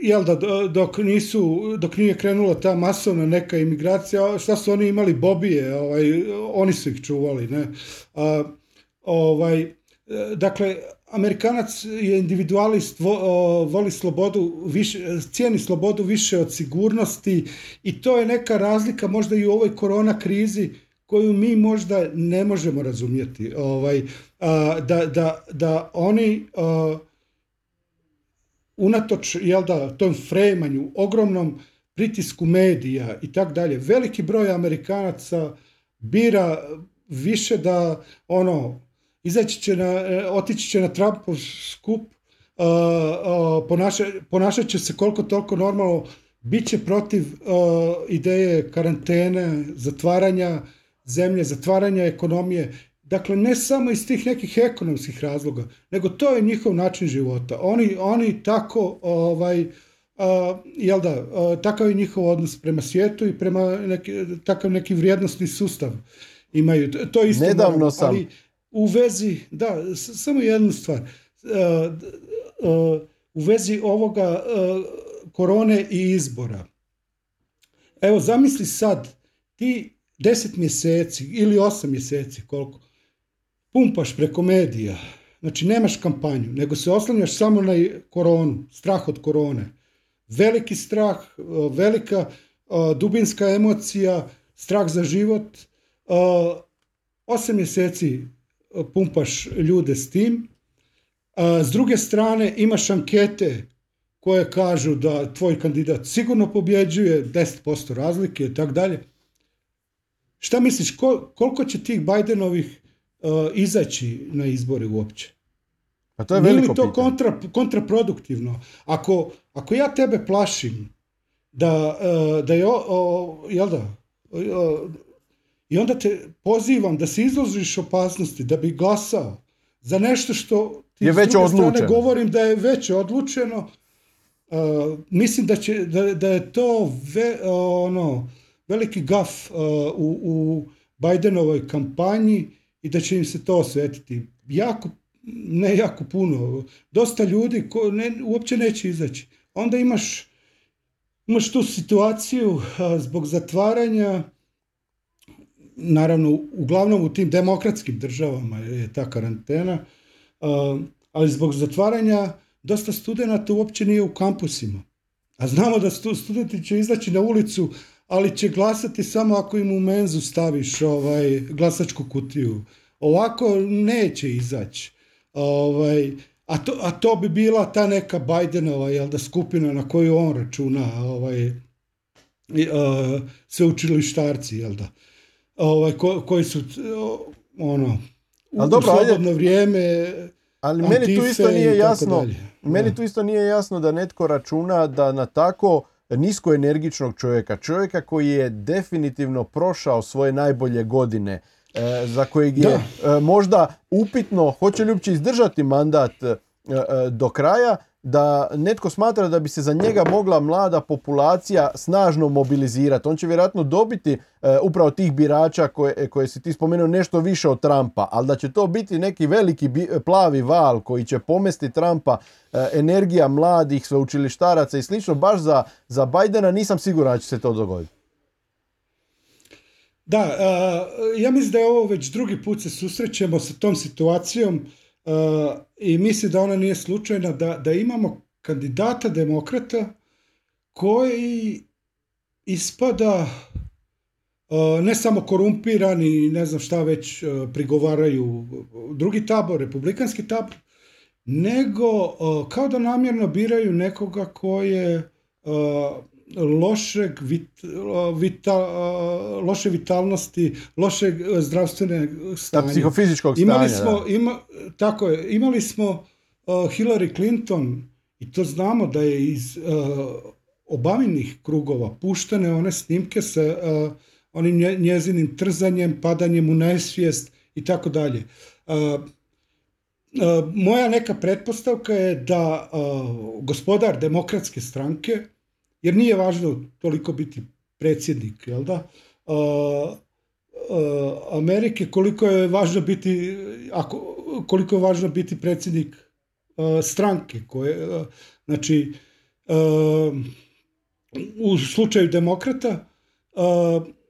jel da, dok nisu, dok nije krenula ta masovna neka imigracija, šta su oni imali bobije, ovaj, oni su ih čuvali, ne. A, ovaj, dakle, Amerikanac je individualist, voli slobodu, više, cijeni slobodu više od sigurnosti i to je neka razlika možda i u ovoj korona krizi koju mi možda ne možemo razumjeti. Ovaj, da, da, da oni unatoč jel da, tom fremanju, ogromnom pritisku medija i tak dalje, veliki broj Amerikanaca bira više da ono izaći će na, e, otići će na Trumpov skup, uh, uh, ponašat će se koliko toliko normalno, bit će protiv ideje karantene, zatvaranja zemlje, zatvaranja ekonomije. Dakle, ne samo iz tih nekih ekonomskih razloga, nego to je njihov način života. Oni, oni tako, ovaj, jel da, takav je njihov odnos prema svijetu i prema neki, takav neki vrijednostni sustav imaju. To isto Nedavno sam... Ali, u vezi, da, samo jednu stvar. E, u vezi ovoga korone i izbora. Evo, zamisli sad, ti deset mjeseci ili osam mjeseci, koliko, pumpaš preko medija, znači nemaš kampanju, nego se oslanjaš samo na koronu, strah od korone. Veliki strah, velika dubinska emocija, strah za život. Osam mjeseci pumpaš ljude s tim. s druge strane imaš ankete koje kažu da tvoj kandidat sigurno pobjeđuje, 10% razlike i tako dalje. Šta misliš, koliko će tih Bidenovih izaći na izbore uopće? Pa to je Nije li to kontra, kontraproduktivno? Ako, ako ja tebe plašim da, da je, jel da, i onda te pozivam da se izložiš opasnosti, da bi glasao za nešto što ti je već odlučeno. govorim da je već odlučeno. Uh, mislim da, će, da, da je to ve, ono, veliki gaf uh, u, u Bidenovoj kampanji i da će im se to osvetiti. Jako, ne jako puno. Dosta ljudi ko ne, uopće neće izaći. Onda imaš, imaš tu situaciju uh, zbog zatvaranja naravno, uglavnom u tim demokratskim državama je ta karantena, ali zbog zatvaranja dosta studenata uopće nije u kampusima. A znamo da studenti će izaći na ulicu, ali će glasati samo ako im u menzu staviš ovaj, glasačku kutiju. Ovako neće izaći. Ovaj, a, to, a to bi bila ta neka Bidenova jel da, skupina na koju on računa ovaj, uh, sveučilištarci. Jel da ovaj, koji su ono, u dobro, slobodno vrijeme ali meni tu isto nije jasno, meni tu isto nije jasno da netko računa da na tako niskoenergičnog čovjeka, čovjeka koji je definitivno prošao svoje najbolje godine, e, za kojeg je e, možda upitno hoće li uopće izdržati mandat e, do kraja, da netko smatra da bi se za njega mogla mlada populacija snažno mobilizirati. On će vjerojatno dobiti e, upravo tih birača koje, koje si ti spomenuo nešto više od Trumpa, ali da će to biti neki veliki plavi val koji će pomesti Trumpa, e, energija mladih sveučilištaraca i slično, baš za, za Bidena nisam siguran da će se to dogoditi. Da, ja mislim da je ovo već drugi put se susrećemo sa tom situacijom i mislim da ona nije slučajna, da, da imamo kandidata demokrata koji ispada ne samo korumpirani, ne znam šta već prigovaraju drugi tabor, republikanski tabor, nego kao da namjerno biraju nekoga ko je lošeg loše vitalnosti, lošeg zdravstvene stanja. psihofizičkog stanja. Imali smo, ima, tako je, imali smo uh, Hillary Clinton i to znamo da je iz uh, obavinih krugova puštene one snimke sa uh, onim njezinim trzanjem, padanjem u nesvijest i tako dalje. Moja neka pretpostavka je da gospodar demokratske stranke jer nije važno toliko biti predsjednik, jel da? Amerike, koliko je važno biti, ako, koliko je važno biti predsjednik stranke koje, znači, u slučaju demokrata,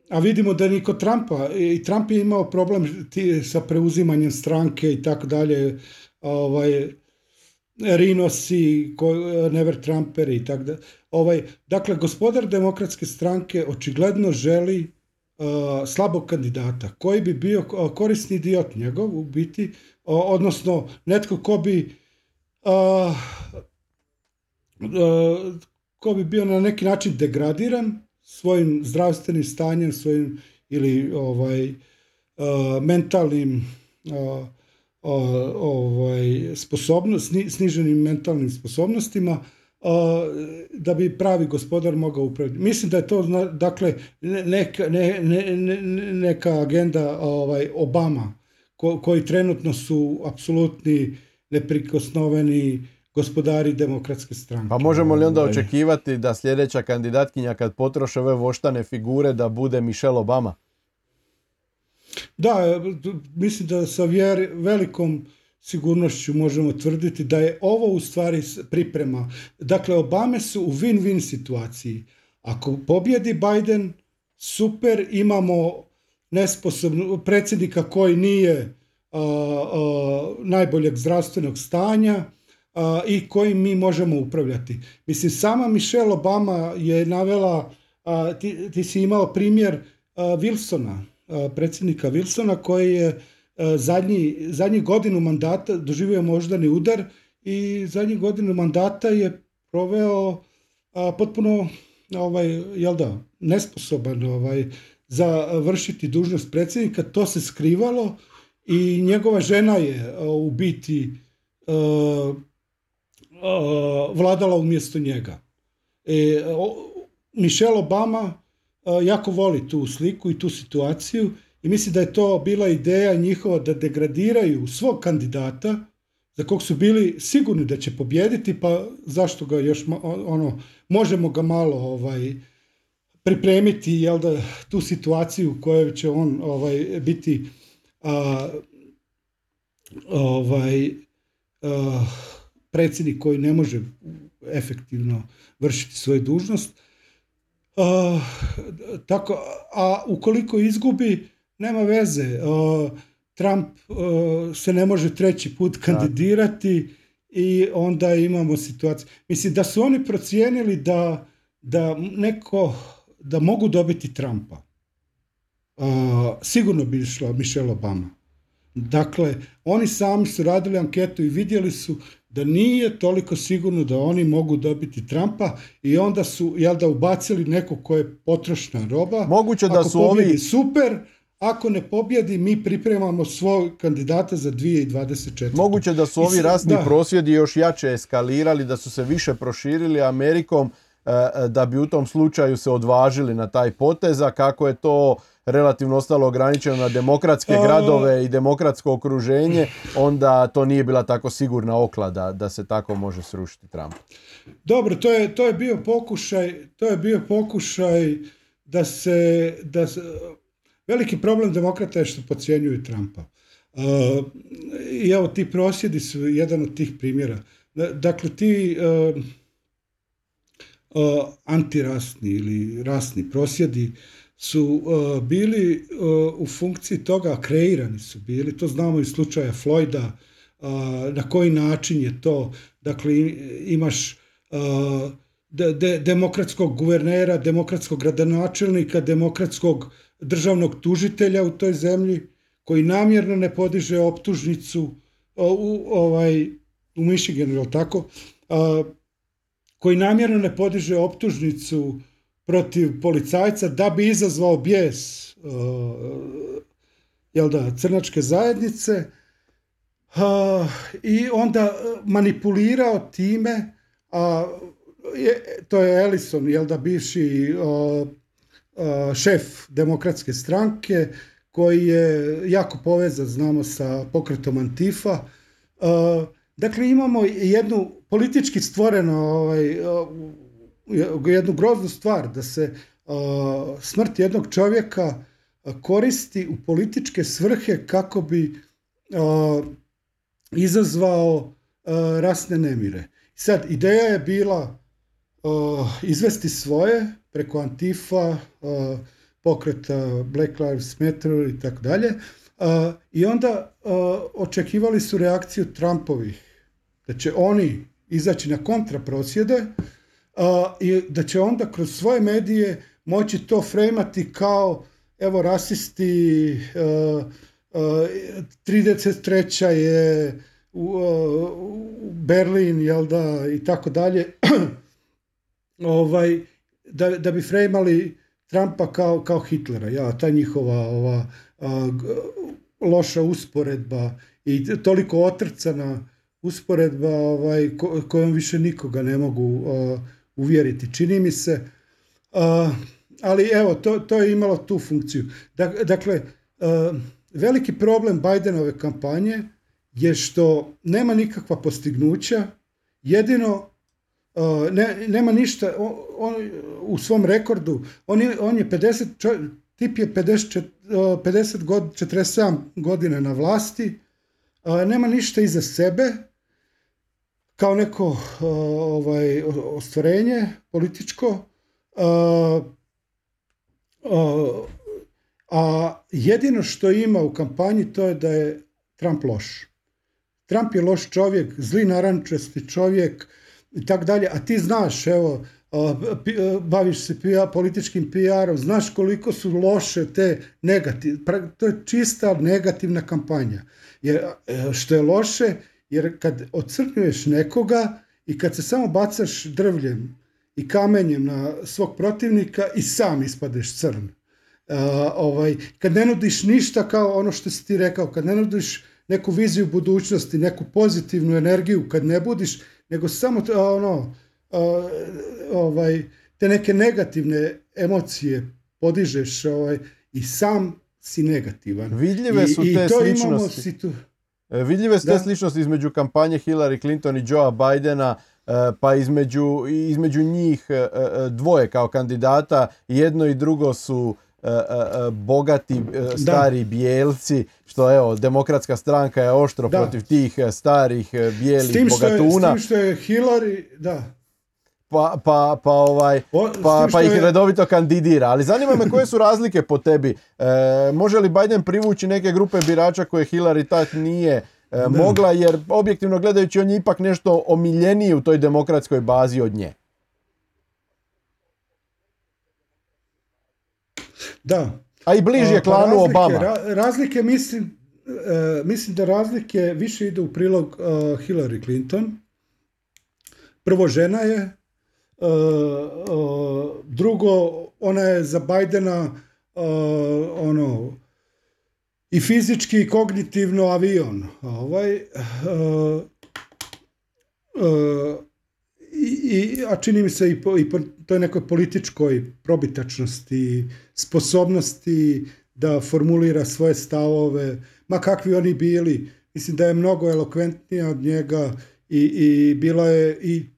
a vidimo da niko Trumpa, i Trump je imao problem sa preuzimanjem stranke i tako dalje, ovaj, Rinosi, Never Trumperi i tako da. Ovaj, dakle, gospodar demokratske stranke očigledno želi uh, slabog kandidata koji bi bio korisni idiot njegov u biti, odnosno netko ko bi uh, uh, ko bi bio na neki način degradiran svojim zdravstvenim stanjem, svojim ili ovaj mentalnim ovaj, sposobnost, sniženim mentalnim sposobnostima da bi pravi gospodar mogao upraviti. Mislim da je to dakle neka, ne, ne, neka agenda ovaj, Obama koji trenutno su apsolutni neprikosnoveni gospodari demokratske stranke. Pa možemo li onda ovaj. očekivati da sljedeća kandidatkinja kad potroše ove voštane figure da bude Michelle Obama? Da, mislim da sa vjer, velikom sigurnošću možemo tvrditi da je ovo u stvari priprema. Dakle, Obame su u win-win situaciji. Ako pobjedi Biden, super, imamo nesposobnu predsjednika koji nije najboljeg zdravstvenog stanja i kojim mi možemo upravljati. Mislim, sama Michelle Obama je navela, ti, ti si imao primjer Wilsona, predsjednika Wilsona koji je zadnji, zadnji godinu mandata doživio moždani udar i zadnji godinu mandata je proveo potpuno ovaj, jel da, nesposoban ovaj, za vršiti dužnost predsjednika. To se skrivalo i njegova žena je u biti vladala umjesto njega. E, Michelle Obama jako voli tu sliku i tu situaciju i mislim da je to bila ideja njihova da degradiraju svog kandidata za kog su bili sigurni da će pobjediti, pa zašto ga još ono, možemo ga malo ovaj, pripremiti jel da, tu situaciju u kojoj će on ovaj, biti a, ovaj, a, predsjednik koji ne može efektivno vršiti svoju dužnost. Uh, tako, a ukoliko izgubi, nema veze. Uh, Trump uh, se ne može treći put kandidirati i onda imamo situaciju. Mislim da su oni procijenili da, da neko, da mogu dobiti Trumpa. sigurno bi išla Michelle Obama. Dakle, oni sami su radili anketu i vidjeli su da nije toliko sigurno da oni mogu dobiti Trumpa i onda su jel da ubacili neko ko je potrošna roba. Moguće da su ovi super, ako ne pobjedi mi pripremamo svog kandidata za 2024. Moguće da su ovi rasni prosvjedi još jače eskalirali, da su se više proširili Amerikom e, e, da bi u tom slučaju se odvažili na taj potez, a kako je to relativno ostalo ograničeno na demokratske gradove i demokratsko okruženje, onda to nije bila tako sigurna oklada da se tako može srušiti Trump. Dobro, to je, to je bio pokušaj, to je bio pokušaj da se, da se veliki problem demokrata je što podcjenjuju Trumpa. Uh, I evo ti prosjedi su jedan od tih primjera. Dakle, ti uh, uh, antirasni ili rasni prosjedi su uh, bili uh, u funkciji toga, kreirani su bili, to znamo iz slučaja Floyda, uh, na koji način je to, dakle imaš de, demokratskog guvernera, demokratskog gradonačelnika, demokratskog državnog tužitelja u toj zemlji, koji namjerno ne podiže optužnicu u, ovaj, u Michiganu, je tako? koji namjerno ne podiže optužnicu protiv policajca da bi izazvao bijes uh, jel da, crnačke zajednice uh, i onda manipulirao time a je, to je Ellison, jel da, bivši uh, šef demokratske stranke koji je jako povezan, znamo, sa pokretom Antifa. Dakle, imamo jednu politički stvorenu ovaj, jednu groznu stvar, da se smrt jednog čovjeka koristi u političke svrhe kako bi izazvao rasne nemire. Sad, ideja je bila izvesti svoje preko Antifa, pokreta Black Lives Matter i tako dalje, I onda očekivali su reakciju Trumpovih, da će oni izaći na kontraprosjede i da će onda kroz svoje medije moći to frejmati kao evo rasisti, uh, uh, 33. je u, Berlin, jel da, i tako dalje, ovaj, da, da bi frejmali Trumpa kao, kao Hitlera, ja, ta njihova ova, loša usporedba i toliko otrcana usporedba ovaj, kojom više nikoga ne mogu uvjeriti. Čini mi se, ali evo, to, to je imalo tu funkciju. Dakle, veliki problem Bidenove kampanje je što nema nikakva postignuća, jedino ne, nema ništa, on, u svom rekordu, on je, on je 50, tip je 50, 50 god, 47 godina na vlasti, nema ništa iza sebe, kao neko ovaj, ostvarenje političko, a jedino što ima u kampanji to je da je Trump loš. Trump je loš čovjek, zli narančasti čovjek i tako dalje, a ti znaš, evo, baviš se političkim PR-om, znaš koliko su loše te negativne, to je čista negativna kampanja. Jer, e, što je loše, jer kad ocrnjuješ nekoga i kad se samo bacaš drvljem i kamenjem na svog protivnika i sam ispadeš crn. ovaj, kad ne nudiš ništa kao ono što si ti rekao, kad ne nudiš neku viziju budućnosti, neku pozitivnu energiju, kad ne budiš, nego samo ono, ovaj, te neke negativne emocije podižeš ovaj, i sam si negativan. Vidljive su I, te i to sličnosti. E, vidljive su te sličnosti između kampanje Hillary Clinton i Joea Bidena, e, pa između, između njih e, dvoje kao kandidata. Jedno i drugo su bogati stari bijelci, što evo, demokratska stranka je oštro protiv tih starih bijelih bogatuna. s tim što je Hillary, da, pa, pa, pa, ovaj, pa, pa ih redovito kandidira. Ali zanima me koje su razlike po tebi. E, može li Biden privući neke grupe birača koje Hillary tad nije e, mogla, jer objektivno gledajući on je ipak nešto omiljeniji u toj demokratskoj bazi od nje. Da. A i bliži je pa klanu Obama. razlike mislim, e, mislim da razlike više idu u prilog Hillary Clinton. Prvo žena je, E, e, drugo, ona je za Bajdena e, ono, i fizički i kognitivno avion. Ovaj, i, a čini mi se i po, i po toj nekoj političkoj probitačnosti, sposobnosti da formulira svoje stavove, ma kakvi oni bili. Mislim da je mnogo elokventnija od njega i, i bila je i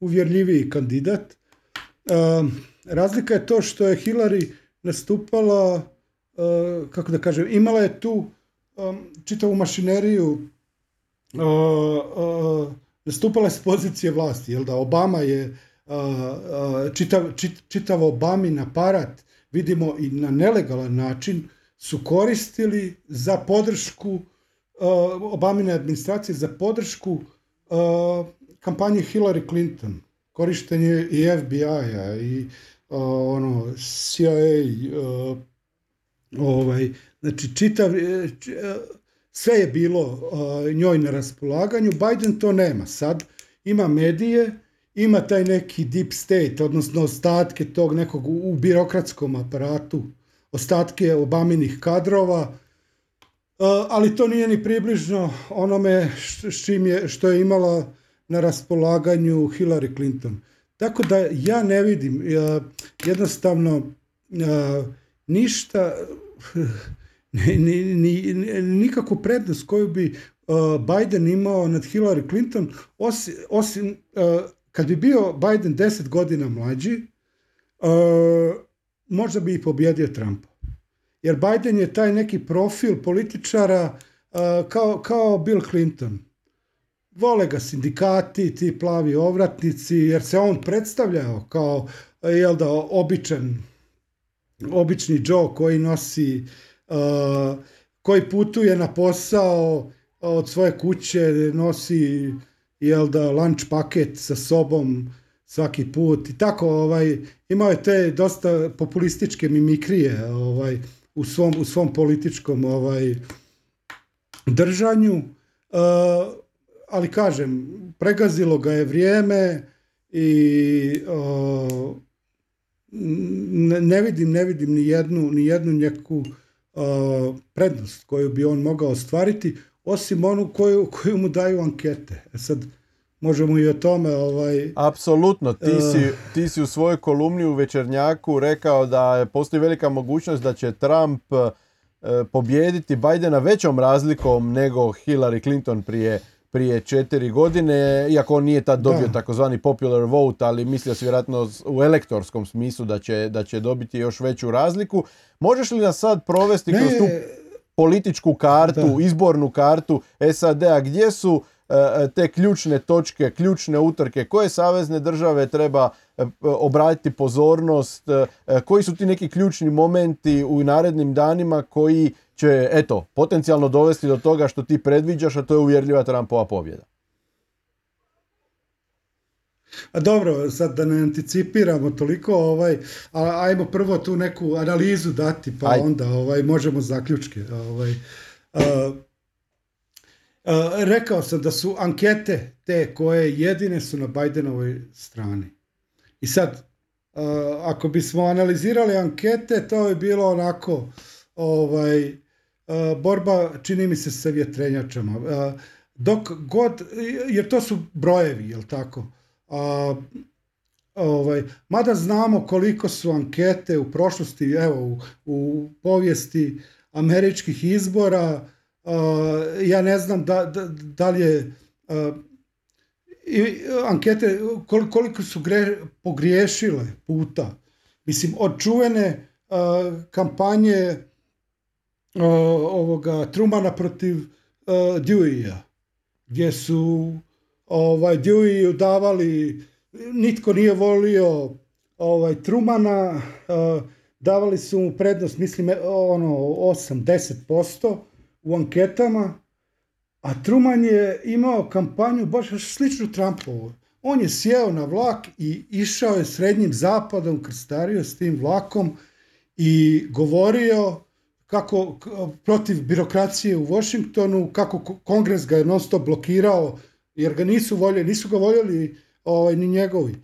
uvjerljiviji kandidat. razlika je to što je Hillary nastupala, kako da kažem, imala je tu čitavu mašineriju, nastupala je s pozicije vlasti, jel da Obama je čitav, čitav Obamin aparat, vidimo i na nelegalan način, su koristili za podršku Obamine administracije, za podršku kampanje Hillary Clinton, korištenje i FBI-a i ono, CIA, ovaj, znači čitav, e, sve je bilo njoj na raspolaganju, Biden to nema. Sad, ima medije, ima taj neki deep state, odnosno ostatke tog nekog u birokratskom aparatu, ostatke Obaminih kadrova, ali to nije ni približno onome s čim je, što je imala na raspolaganju Hillary Clinton. Tako da ja ne vidim jednostavno ništa, nikakvu prednost koju bi Biden imao nad Hillary Clinton, osim, osim kad bi bio Biden deset godina mlađi, možda bi i pobjedio Trumpa. Jer Biden je taj neki profil političara kao, kao Bill Clinton. Vole ga sindikati, ti plavi ovratnici, jer se on predstavljao kao jel da, običan, obični Joe koji nosi, uh, koji putuje na posao od svoje kuće, nosi jel da, lunch paket sa sobom svaki put. I tako, ovaj, imao je te dosta populističke mimikrije ovaj, u, svom, u svom političkom ovaj, držanju, uh, ali kažem, pregazilo ga je vrijeme i uh, ne, vidim, ne vidim ni jednu, ni jednu neku prednost koju bi on mogao ostvariti, osim onu koju, koju mu daju ankete. E sad, možemo i o tome... Ovaj, Apsolutno, ti, e, si, ti si u svojoj kolumni u Večernjaku rekao da postoji velika mogućnost da će Trump e, pobijediti Bidena većom razlikom nego Hillary Clinton prije prije četiri godine, iako on nije tad dobio takozvani popular vote, ali mislio se vjerojatno u elektorskom smislu da će, da će dobiti još veću razliku. Možeš li nas sad provesti kroz tu političku kartu, izbornu kartu SAD-a, gdje su e, e, te ključne točke, ključne utrke, koje savezne države treba obratiti pozornost, koji su ti neki ključni momenti u narednim danima koji će, eto, potencijalno dovesti do toga što ti predviđaš, a to je uvjerljiva Trumpova pobjeda. A dobro, sad da ne anticipiramo toliko, ovaj, a, ajmo prvo tu neku analizu dati, pa onda ovaj, možemo zaključke. Ovaj, rekao sam da su ankete te koje jedine su na Bidenovoj strani. I sad, ako bismo analizirali ankete, to je bilo onako, ovaj, borba, čini mi se, sa vjetrenjačama. Dok god, jer to su brojevi, jel tako? Ovaj, mada znamo koliko su ankete u prošlosti, evo, u, u povijesti američkih izbora, ja ne znam da, da, da li je i, ankete koliko su gre, pogriješile puta. Mislim, od čuvene kampanje ovoga Trumana protiv uh, Dewey-a, gdje su ovaj, Dewey davali, nitko nije volio ovaj, Trumana, davali su mu prednost, mislim, ono, 8-10% u anketama, a Truman je imao kampanju baš sličnu Trumpovu. On je sjeo na vlak i išao je srednjim zapadom, krstario s tim vlakom i govorio kako protiv birokracije u Washingtonu, kako kongres ga je non stop blokirao, jer ga nisu voljeli, nisu ga voljeli ovaj, ni njegovi.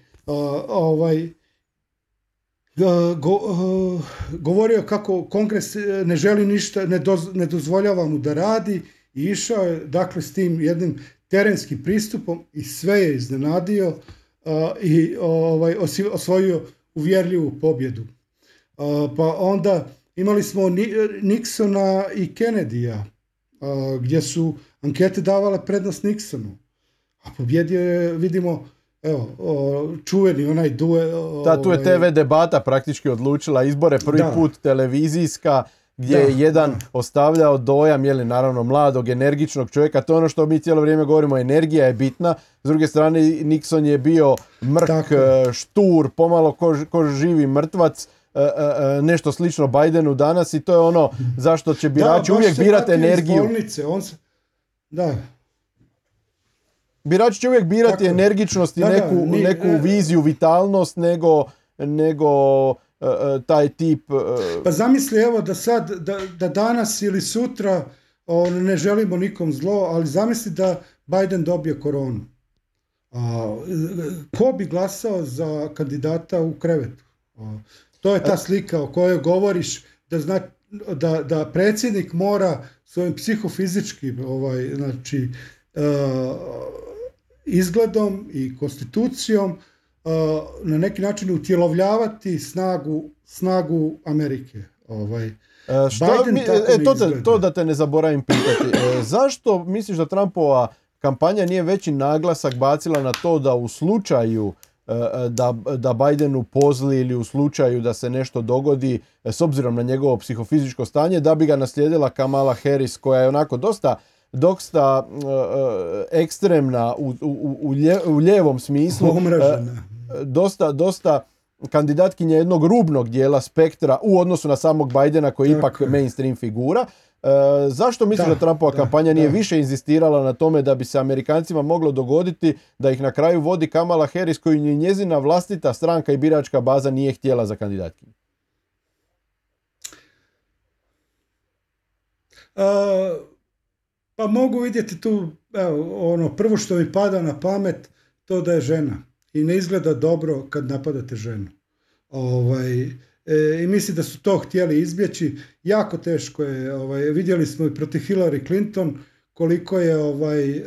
ovaj, go, govorio kako kongres ne želi ništa, ne, ne dozvoljava mu da radi i išao je dakle s tim jednim terenskim pristupom i sve je iznenadio i ovaj, osvojio uvjerljivu pobjedu. pa onda imali smo Nixona i Kennedyja, gdje su ankete davale prednost Nixonu. A pobjedio je, vidimo, evo, čuveni onaj due... Da, tu je ovaj- TV debata praktički odlučila izbore, prvi put televizijska, gdje je jedan ostavljao dojam, je li naravno mladog, energičnog čovjeka, to je ono što mi cijelo vrijeme govorimo, energija je bitna, s druge strane Nixon je bio mrk, e, štur, pomalo ko, ko živi mrtvac, E, e, nešto slično Bidenu danas i to je ono zašto će birači uvijek birati energiju. on se... Da. Birači će uvijek birati energičnost i neku, neku viziju, vitalnost nego, nego taj tip... Pa zamisli evo da sad, da, da danas ili sutra on, ne želimo nikom zlo, ali zamisli da Biden dobije koronu. A, ko bi glasao za kandidata u krevetu? A, to je ta slika o kojoj govoriš da, zna, da, da predsjednik mora svojim psihofizičkim ovaj, znači, izgledom i konstitucijom na neki način utjelovljavati snagu, snagu Amerike. Ovaj. E, što, mi, e, to, to da te ne zaboravim pitati. E, zašto misliš da Trumpova kampanja nije veći naglasak bacila na to da u slučaju E, e, da, da Bidenu pozli ili u slučaju da se nešto dogodi e, s obzirom na njegovo psihofizičko stanje da bi ga naslijedila Kamala Harris koja je onako dosta dosta ekstremna u, u, u, u lijevom smislu dosta, dosta kandidatkinja jednog rubnog dijela spektra u odnosu na samog Bidena koji je ipak mainstream figura zašto misliš da, Trumpova kampanja nije više inzistirala na tome da bi se Amerikancima moglo dogoditi da ih na kraju vodi Kamala Harris koju ni njezina vlastita stranka i biračka baza nije htjela za kandidatkinju? pa mogu vidjeti tu, evo, ono, prvo što mi pada na pamet, to da je žena. I ne izgleda dobro kad napadate ženu. Ovaj, e, I mislim da su to htjeli izbjeći. Jako teško je. Ovaj, vidjeli smo i protiv Hillary Clinton koliko je ovaj, e,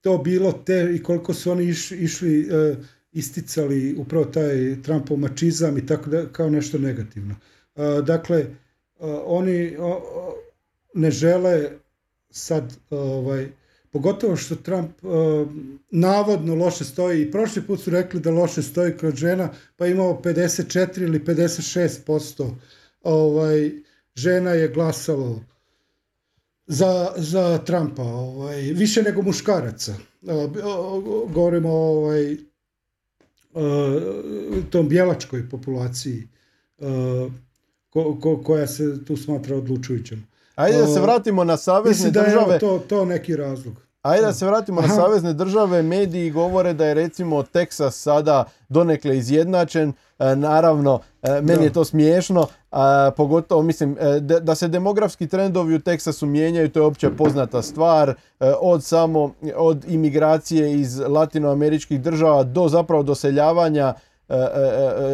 to bilo te i koliko su oni išli e, isticali upravo taj Trumpov mačizam i tako da, kao nešto negativno. dakle, oni ne žele sad ovaj, Pogotovo što Trump uh, navodno loše stoji i prošli put su rekli da loše stoji kod žena, pa imao 54 ili 56% ovaj, žena je glasalo za, za Trumpa, ovaj, više nego muškaraca. Uh, govorimo o ovaj, uh, tom bjelačkoj populaciji ko, ko, koja se tu smatra odlučujućom. Ajde da se vratimo na savezne države. Mislim da je to, to neki razlog. Ajde da se vratimo na savezne države. Mediji govore da je recimo Teksas sada donekle izjednačen. E, naravno, e, meni je to smiješno. pogotovo, mislim, e, da se demografski trendovi u Teksasu mijenjaju, to je opće poznata stvar. Od samo, od imigracije iz latinoameričkih država do zapravo doseljavanja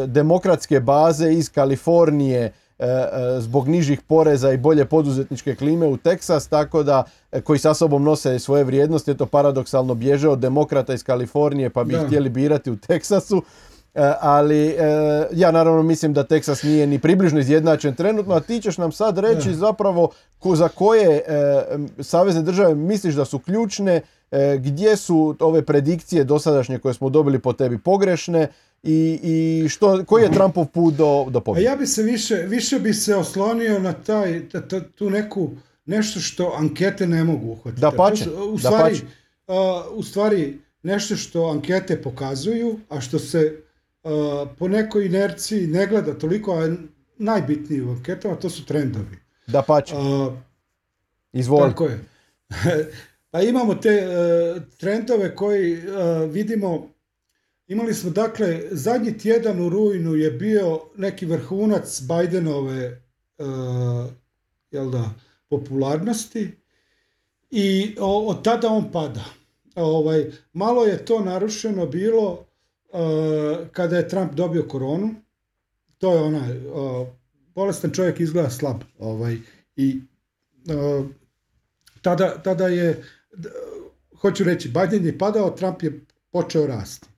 demokratske baze iz Kalifornije, zbog nižih poreza i bolje poduzetničke klime u Teksas, tako da e, koji sa sobom nose svoje vrijednosti, to paradoksalno bježe od demokrata iz Kalifornije pa bi ih htjeli birati u Teksasu. ali ja naravno mislim da Teksas nije ni približno izjednačen trenutno, a ti ćeš nam sad reći zapravo za koje savezne države misliš da su ključne, gdje su ove predikcije dosadašnje koje smo dobili po tebi pogrešne, i, i što, koji je Trumpov put do, do pobjede? Ja bi se više, više bi se oslonio na taj, tu neku, nešto što ankete ne mogu uhvatiti. Da pače, u stvari, u stvari nešto što ankete pokazuju, a što se po nekoj inerciji ne gleda toliko, a najbitniji u anketama, to su trendovi. Da pače. Izvoli. Tako je. pa imamo te e, trendove koji e, vidimo Imali smo dakle, zadnji tjedan u rujnu je bio neki vrhunac Bidenove uh, jel da, popularnosti i od tada on pada. Ovaj, malo je to narušeno bilo uh, kada je Trump dobio koronu. To je onaj, uh, bolestan čovjek izgleda slab. Ovaj, I tada, tada je, hoću reći, Biden je padao, Trump je počeo rasti.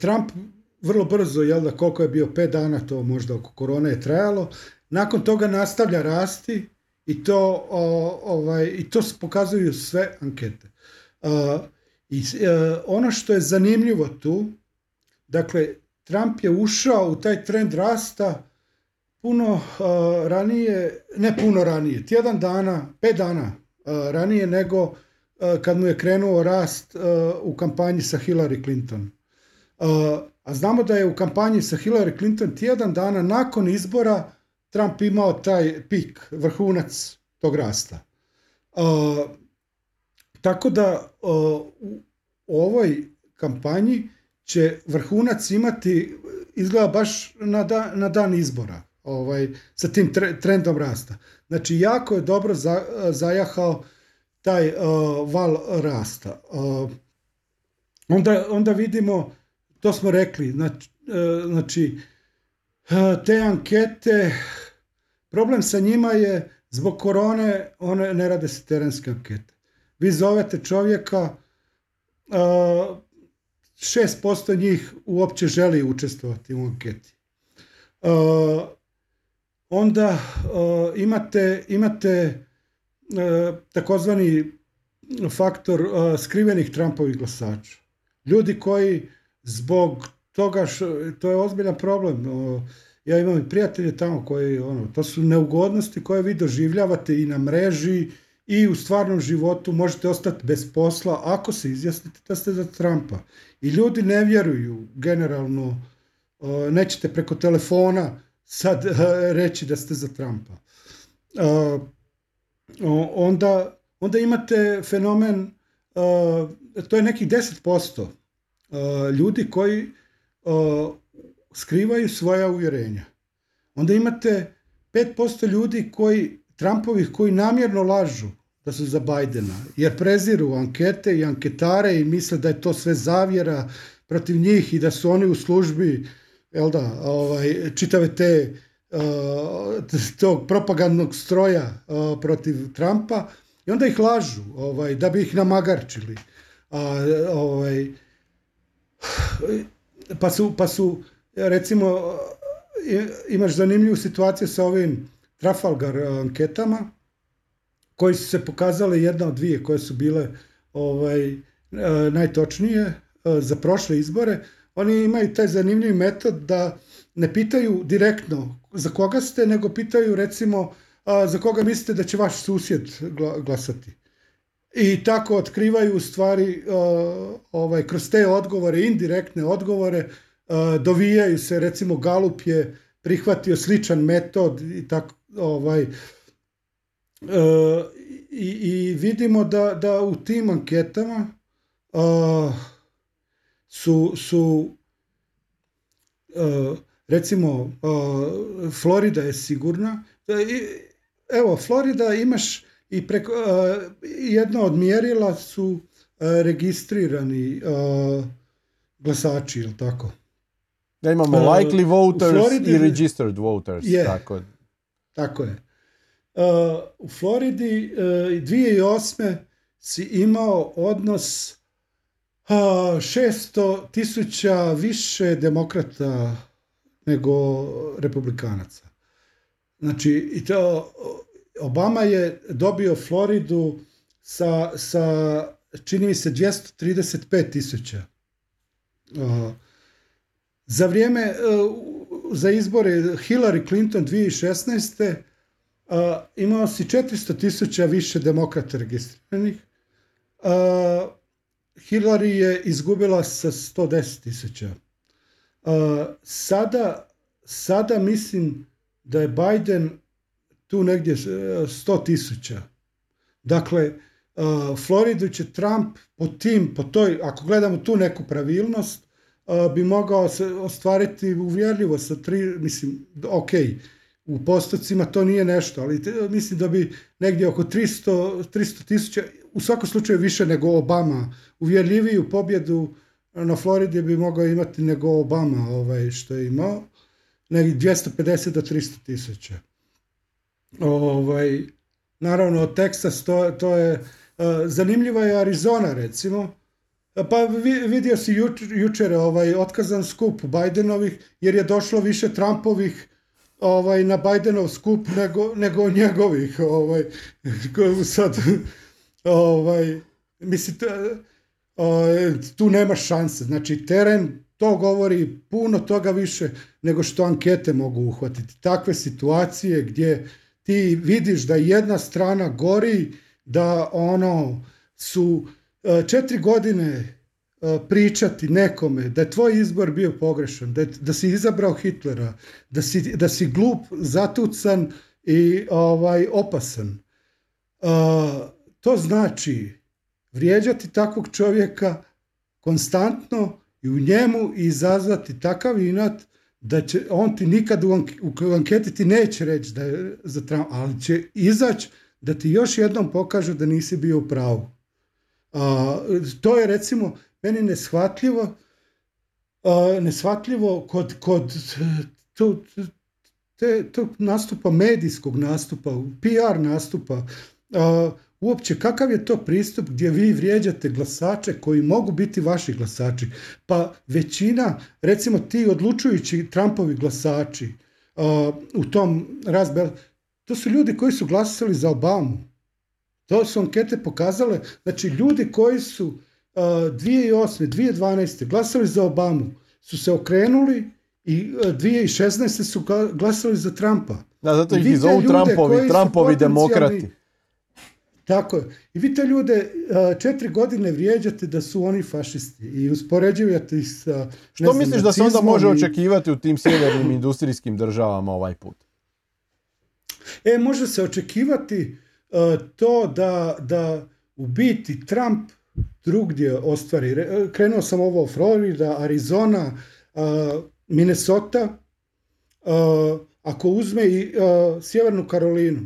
Trump vrlo brzo, jel da koliko je bio pet dana, to možda oko korone je trajalo, nakon toga nastavlja rasti i to, ovaj, i to pokazuju sve ankete. I e, ono što je zanimljivo tu, dakle, Trump je ušao u taj trend rasta puno ranije, ne puno ranije, tjedan dana, pet dana ranije nego kad mu je krenuo rast eh, u kampanji sa Hillary Clinton. Eh, a znamo da je u kampanji sa Hillary Clinton tjedan dana nakon izbora Trump imao taj pik, vrhunac tog rasta. Tako da u ovoj kampanji će vrhunac imati izgleda baš na dan, izbora ovaj, sa tim trendom rasta. Znači jako je dobro zajahao taj uh, val rasta. Uh, onda, onda vidimo, to smo rekli, znači, uh, znači te ankete, problem sa njima je zbog korone, one ne rade se terenske ankete. Vi zovete čovjeka, 6% njih uopće želi učestvovati u anketi. Onda imate, imate E, takozvani faktor e, skrivenih Trumpovih glasača. Ljudi koji zbog toga što, to je ozbiljan problem. Ja imam i prijatelje tamo koji, ono, to su neugodnosti koje vi doživljavate i na mreži i u stvarnom životu možete ostati bez posla ako se izjasnite da ste za Trumpa. I ljudi ne vjeruju generalno, nećete preko telefona sad reći da ste za Trumpa. Onda, onda imate fenomen, to je nekih 10% ljudi koji skrivaju svoja uvjerenja. Onda imate 5% ljudi koji, Trumpovih koji namjerno lažu da su za Bajdena, jer preziru ankete i anketare i misle da je to sve zavjera protiv njih i da su oni u službi jel da, ovaj, čitave te tog propagandnog stroja protiv Trumpa i onda ih lažu ovaj, da bi ih namagarčili. A, ovaj, pa su, pa su recimo imaš zanimljivu situaciju sa ovim Trafalgar anketama koji su se pokazale jedna od dvije koje su bile ovaj, e, najtočnije e, za prošle izbore. Oni imaju taj zanimljiv metod da ne pitaju direktno za koga ste, nego pitaju recimo za koga mislite da će vaš susjed glasati. I tako otkrivaju u stvari ovaj, kroz te odgovore, indirektne odgovore, dovijaju se, recimo Galup je prihvatio sličan metod i tako ovaj i, i vidimo da, da u tim anketama su, su recimo Florida je sigurna evo Florida imaš i preko, jedno od mjerila su registrirani glasači, ili tako? Da imamo likely voters i registered voters. Je, tako. tako je. U Floridi uh, 2008. si imao odnos uh, 600 tisuća više demokrata nego republikanaca. Znači, i to, Obama je dobio Floridu sa, sa čini mi se, 235 tisuća. Za vrijeme, e, za izbore Hillary Clinton 2016. imao si 400 tisuća više demokrata registriranih. Hillary je izgubila sa 110 tisuća. Sada, sada mislim da je Biden tu negdje 100 tisuća. Dakle, Floridu će Trump po tim, po toj, ako gledamo tu neku pravilnost, bi mogao se ostvariti uvjerljivo sa tri, mislim, ok, u postocima to nije nešto, ali mislim da bi negdje oko 300 tisuća, u svakom slučaju više nego Obama, uvjerljiviju pobjedu na Floridi bi mogao imati nego Obama ovaj, što je imao, negdje 250 do 300 tisuća. Ovaj, naravno, Texas, to, to je, uh, zanimljiva je Arizona recimo, pa vidio si jučer ovaj otkazan skup Bajdenovih jer je došlo više Trumpovih ovaj na Bajdenov skup nego, nego njegovih ovaj sad ovaj mislite tu nema šanse znači teren to govori puno toga više nego što ankete mogu uhvatiti takve situacije gdje ti vidiš da jedna strana gori da ono su E, četiri godine e, pričati nekome da je tvoj izbor bio pogrešan, da, da si izabrao Hitlera, da si, da si glup, zatucan i ovaj, opasan. E, to znači vrijeđati takvog čovjeka konstantno i u njemu izazvati takav inat da će on ti nikad u, anketi ti neće reći da je za Trump, ali će izaći da ti još jednom pokažu da nisi bio u pravu. To je recimo meni neshvatljivo, a, neshvatljivo kod, kod to, te, tog nastupa, medijskog nastupa, PR nastupa, uopće kakav je to pristup gdje vi vrijeđate glasače koji mogu biti vaši glasači. Pa većina, recimo ti odlučujući Trumpovi glasači u tom razbel, to su ljudi koji su glasali za Obamu. To su ankete pokazale, znači ljudi koji su uh, 2008. 2012. glasali za Obamu su se okrenuli i uh, 2016. su glasali za Trumpa. Da, zato ih i zovu Trumpovi, Trumpovi demokrati. Tako je. I vi te ljude a, četiri godine vrijeđate da su oni fašisti i uspoređujete ih sa... ne Što znam, misliš da se onda može i- očekivati u tim sjevernim industrijskim državama ovaj put? E, može se očekivati e, to da, da u biti Trump drugdje ostvari. Re- e, Krenuo sam ovo Florida, Arizona, e, Minnesota, e, ako uzme i e, Sjevernu Karolinu.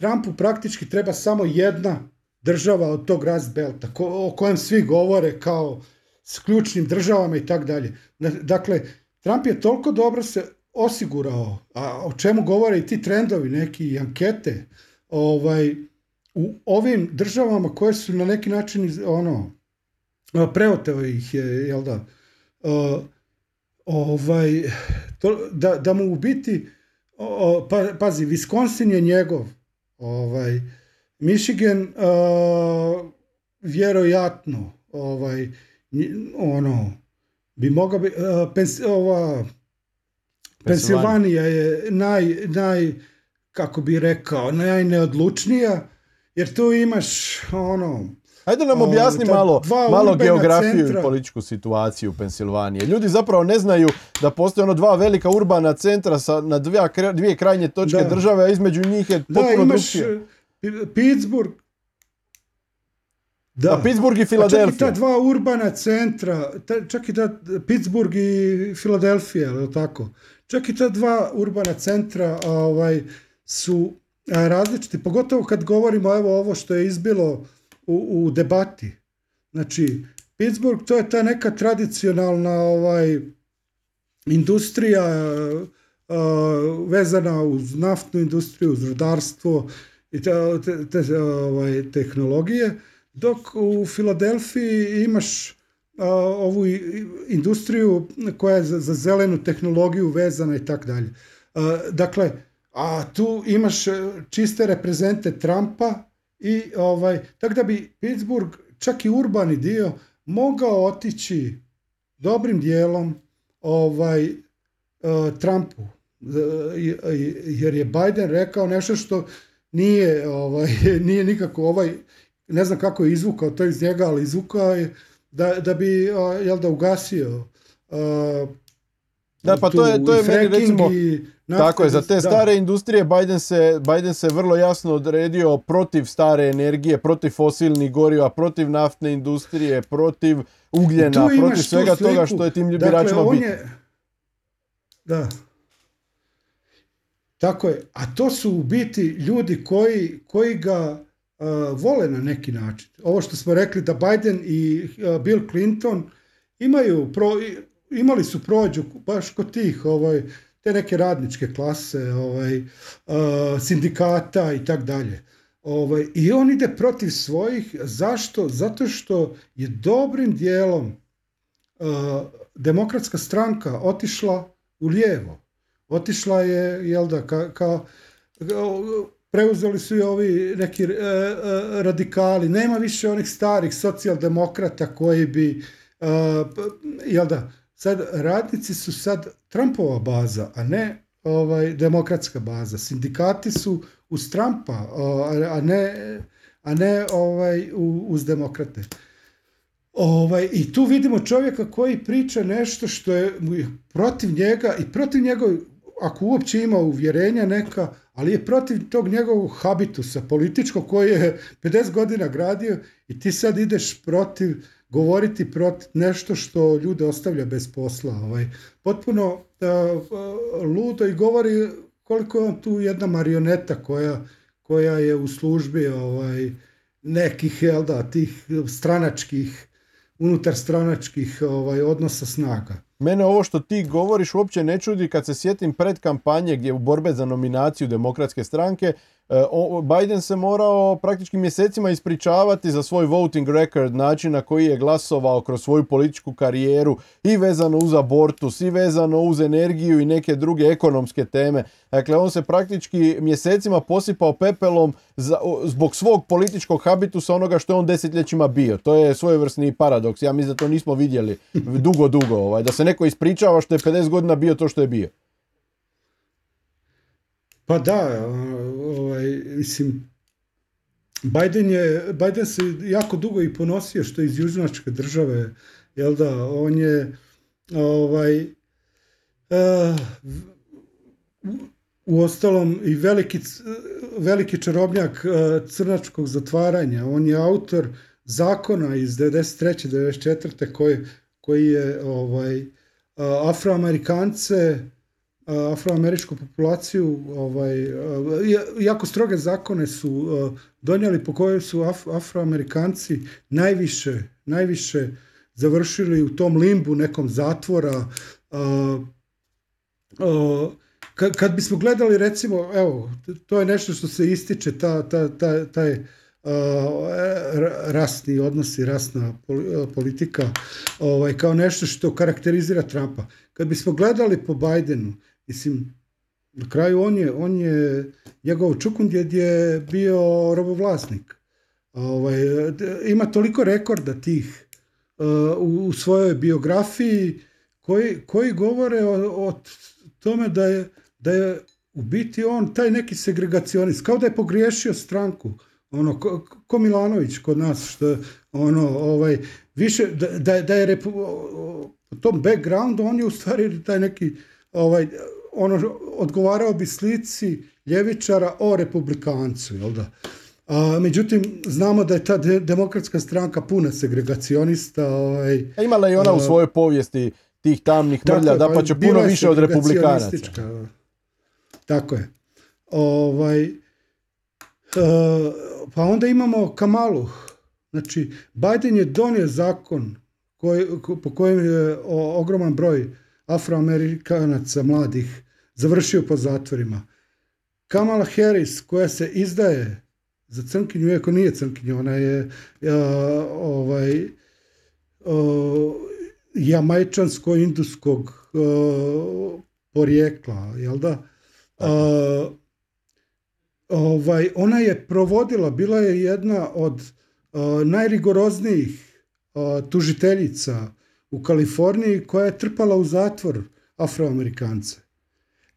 Trumpu praktički treba samo jedna država od tog Rust Belta, o kojem svi govore kao s ključnim državama i tak dalje. Da- Dakle, Trump je toliko dobro se osigurao, a o čemu govore i ti trendovi, neki ankete, ovaj, u ovim državama koje su na neki način ono, preoteo ih je, jel da, ovaj, to, da, da mu u biti, o, pa, pazi, Wisconsin je njegov, ovaj, Michigan a, vjerojatno, ovaj, ono, bi mogao bi, a, pens, ova, Pensilvanija je naj, naj, kako bi rekao, najneodlučnija, jer tu imaš ono, Ajde nam objasni malo, dva malo geografiju centra. i političku situaciju u Pensilvaniji. Ljudi zapravo ne znaju da postoje ono dva velika urbana centra sa, na dvije, kra- dvije krajnje točke Da. države, a između njih je da potpuno imaš e, Pittsburgh, da, A Pittsburgh i Pa čak i ta Filadelfija. dva urbana centra, ta, čak i ta Pittsburgh i Filadelfija, je tako? Čak i ta dva urbana centra ovaj, su različiti, pogotovo kad govorimo evo ovo što je izbilo u, u debati. Znači, Pittsburgh to je ta neka tradicionalna ovaj, industrija a, vezana uz naftnu industriju, uz rudarstvo i te, te- te, ovaj, tehnologije, dok u Filadelfiji imaš a, ovu industriju koja je za, za zelenu tehnologiju vezana i tako dalje. Dakle, a tu imaš čiste reprezente Trumpa i ovaj, tako da bi Pittsburgh, čak i urbani dio, mogao otići dobrim dijelom ovaj, e, Trumpu. E, Jer je Biden rekao nešto što nije, ovaj, nije nikako ovaj, ne znam kako je izvukao to iz njega, ali izvukao je da, da bi, jel da, ugasio Da, pa tu to je, to je meni recimo, i tako je, za te da. stare industrije Biden se, Biden se vrlo jasno odredio protiv stare energije, protiv fosilnih goriva, protiv naftne industrije, protiv ugljena, protiv svega toga sliku. što je tim Dakle, biračima on bitno. je- Da. Tako je. A to su u biti ljudi koji, koji ga uh, vole na neki način. Ovo što smo rekli da Biden i uh, Bill Clinton imaju pro, imali su prođu baš kod tih ovaj, te neke radničke klase, ovaj, sindikata i tak dalje. Ovaj, I on ide protiv svojih. Zašto? Zato što je dobrim dijelom demokratska stranka otišla u lijevo. Otišla je, jel da, ka, ka- ka- preuzeli su i ovi neki e, e, radikali. Nema više onih starih socijaldemokrata koji bi, e, jel da, sad radnici su sad Trumpova baza, a ne ovaj, demokratska baza. Sindikati su uz Trumpa, a, ne, a ne ovaj, uz demokrate. Ovaj, I tu vidimo čovjeka koji priča nešto što je protiv njega i protiv njegov, ako uopće ima uvjerenja neka, ali je protiv tog njegovog habitusa političkog koji je 50 godina gradio i ti sad ideš protiv, govoriti protiv nešto što ljude ostavlja bez posla. Ovaj. Potpuno a, ludo i govori koliko je on tu jedna marioneta koja, koja je u službi ovaj, nekih, jel da, tih stranačkih unutar stranačkih ovaj, odnosa snaga. Mene ovo što ti govoriš uopće ne čudi kad se sjetim pred kampanje gdje u borbe za nominaciju demokratske stranke Biden se morao praktički mjesecima ispričavati za svoj voting record, način na koji je glasovao kroz svoju političku karijeru i vezano uz abortus i vezano uz energiju i neke druge ekonomske teme. Dakle, on se praktički mjesecima posipao pepelom za- zbog svog političkog habitusa onoga što je on desetljećima bio. To je svojevrsni paradoks. Ja mislim da to nismo vidjeli dugo, dugo. Ovaj, da se neko ispričava što je 50 godina bio to što je bio. Pa da, mislim, Biden, je, Biden se jako dugo i ponosio što je iz južnačke države, jel da, on je ovaj, uh, u ostalom i veliki, veliki čarobnjak uh, crnačkog zatvaranja. On je autor zakona iz 93. 94. koji, koji je ovaj, uh, afroamerikance afroameričku populaciju ovaj, jako stroge zakone su donijeli po kojoj su af, afroamerikanci najviše, najviše završili u tom limbu nekom zatvora. Kad, bismo gledali recimo, evo, to je nešto što se ističe, ta, ta, ta, taj rasni odnosi, rasna politika, ovaj, kao nešto što karakterizira Trumpa. Kad bismo gledali po Bidenu, Mislim, na kraju on je, on je njegov čukundjed je bio robovlasnik. Ovaj, ima toliko rekorda tih uh, u, svojoj biografiji koji, koji govore o, o tome da je, da je u biti on taj neki segregacionist, kao da je pogriješio stranku. Ono, ko, ko Milanović kod nas, što ono, ovaj, više, da, da, je repu, u tom backgroundu on je u stvari taj neki ovaj, ono, odgovarao bi slici ljevičara o republikancu, jel da? A, međutim, znamo da je ta demokratska stranka puna segregacionista. Ovaj, A imala i ona u svojoj povijesti tih tamnih mrlja, da pa će puno više od republikanaca. Tako je. Ovaj, uh, pa onda imamo Kamalu. Znači, Biden je donio zakon koji, po kojem je ogroman broj afroamerikanaca mladih završio po zatvorima. Kamala Harris koja se izdaje za crnkinju, iako nije crnkinju, ona je ovaj, jamajčansko-induskog porijekla, jel da? ovaj, ona je provodila, bila je jedna od najrigoroznijih tužiteljica u Kaliforniji koja je trpala u zatvor afroamerikance.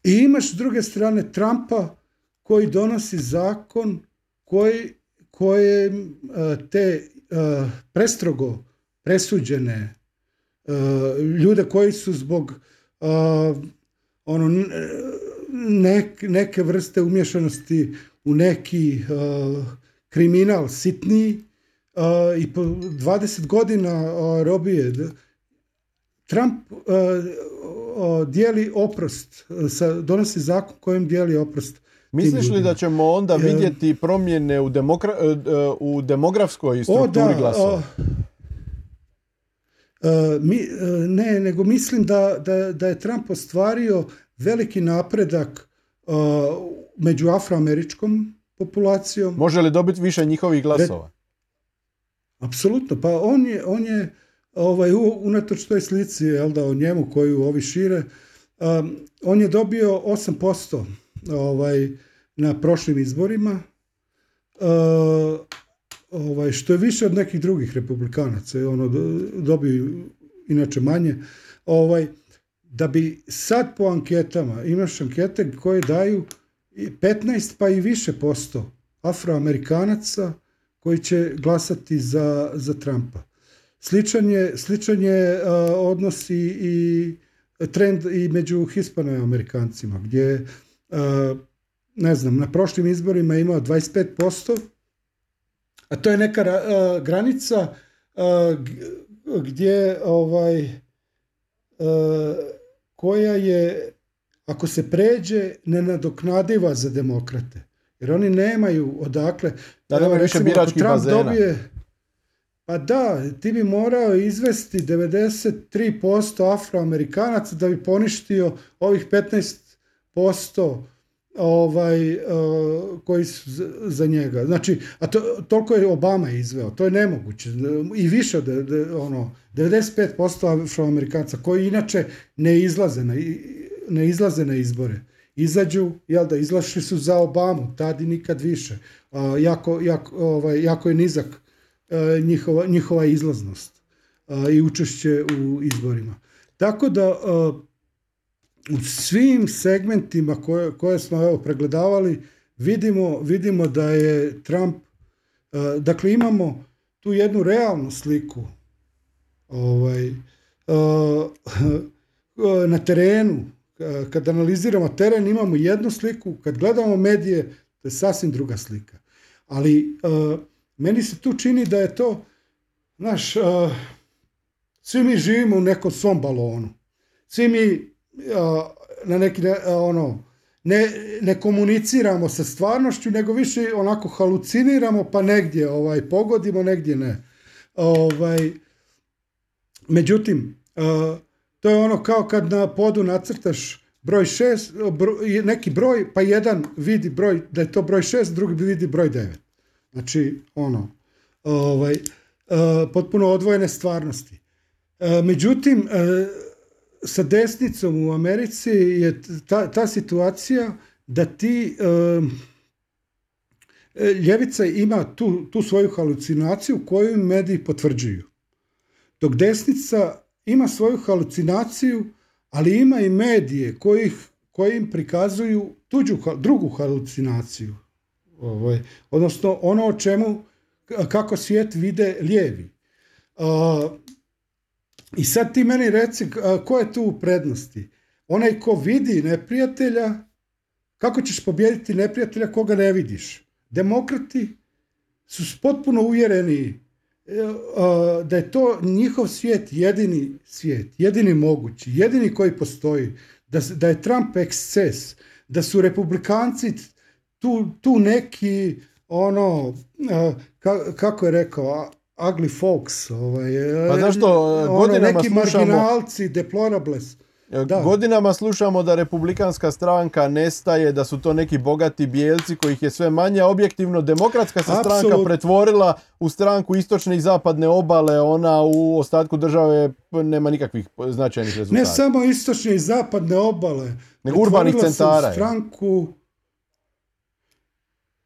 I imaš s druge strane Trumpa koji donosi zakon koji, koje e, te e, prestrogo presuđene e, ljude koji su zbog ono neke vrste umješanosti u neki kriminal sitniji i po 20 godina robije Trump uh, uh, dijeli oprost, sa, donosi zakon kojim dijeli oprost. Misliš li da ćemo onda vidjeti promjene u, demokra, u demografskoj strukturi glasova? mi, ne, nego mislim da, da, da je Trump ostvario veliki napredak među afroameričkom populacijom. Može li dobiti više njihovih glasova? Apsolutno, pa on je, on je ovaj, unatoč toj slici jel da, o njemu koju ovi šire, um, on je dobio 8% ovaj, na prošlim izborima, uh, ovaj, što je više od nekih drugih republikanaca, ono, dobio inače manje, ovaj, da bi sad po anketama, imaš ankete koje daju 15 pa i više posto afroamerikanaca koji će glasati za, za Trumpa. Sličan je, sličan je uh, odnos i, i trend i među hispanoamerikancima, gdje uh, ne znam, na prošlim izborima je imao 25%, a to je neka uh, granica gdje ovaj koja je ako se pređe nenadoknadiva za demokrate. Jer oni nemaju odakle. Da, nema više biračkih bazena. Dobije, pa da, ti bi morao izvesti 93% afroamerikanaca da bi poništio ovih 15% ovaj, uh, koji su za njega. Znači, a to, toliko je Obama izveo, to je nemoguće. I više od ono, 95% afroamerikanaca koji inače ne izlaze na, ne izlaze na izbore. Izađu, jel da, izlašli su za Obamu, tad i nikad više. Uh, jako, jako, ovaj, jako je nizak njihova, njihova izlaznost e, i učešće u izborima. Tako da e, u svim segmentima koje, koje smo evo pregledavali vidimo, vidimo da je Trump dakle, imamo tu jednu realnu sliku ovaj, na terenu, kad analiziramo teren imamo jednu sliku, kad gledamo medije to je sasvim druga slika. Ali meni se tu čini da je to, znaš, svi mi živimo u nekom svom balonu. Svi mi na neki, ono, ne, ne komuniciramo sa stvarnošću, nego više onako haluciniramo, pa negdje ovaj, pogodimo, negdje ne. Ovaj, međutim, to je ono kao kad na podu nacrtaš broj šest, neki broj, pa jedan vidi broj, da je to broj šest, drugi vidi broj devet. Znači, ono, ovaj, potpuno odvojene stvarnosti. Međutim, sa desnicom u Americi je ta, ta situacija da ti ljevica ima tu, tu svoju halucinaciju koju mediji potvrđuju. Dok desnica ima svoju halucinaciju, ali ima i medije koji, koji im prikazuju tuđu, drugu halucinaciju. Ovaj, odnosno ono o čemu, kako svijet vide lijevi. I sad ti meni reci, ko je tu u prednosti? Onaj ko vidi neprijatelja, kako ćeš pobijediti neprijatelja koga ne vidiš? Demokrati su potpuno uvjereni e, da je to njihov svijet jedini svijet, jedini mogući, jedini koji postoji, da, da je Trump eksces, da su republikanci tu, tu neki ono, kako je rekao, ugly folks. Ovaj, pa zašto ono, godinama neki slušamo... marginalci, deplorables. Da. Godinama slušamo da republikanska stranka nestaje, da su to neki bogati bijelci kojih je sve manje, a objektivno demokratska se stranka pretvorila u stranku istočne i zapadne obale, ona u ostatku države nema nikakvih značajnih rezultata. Ne samo istočne i zapadne obale, nego urbanih centara. Se u stranku,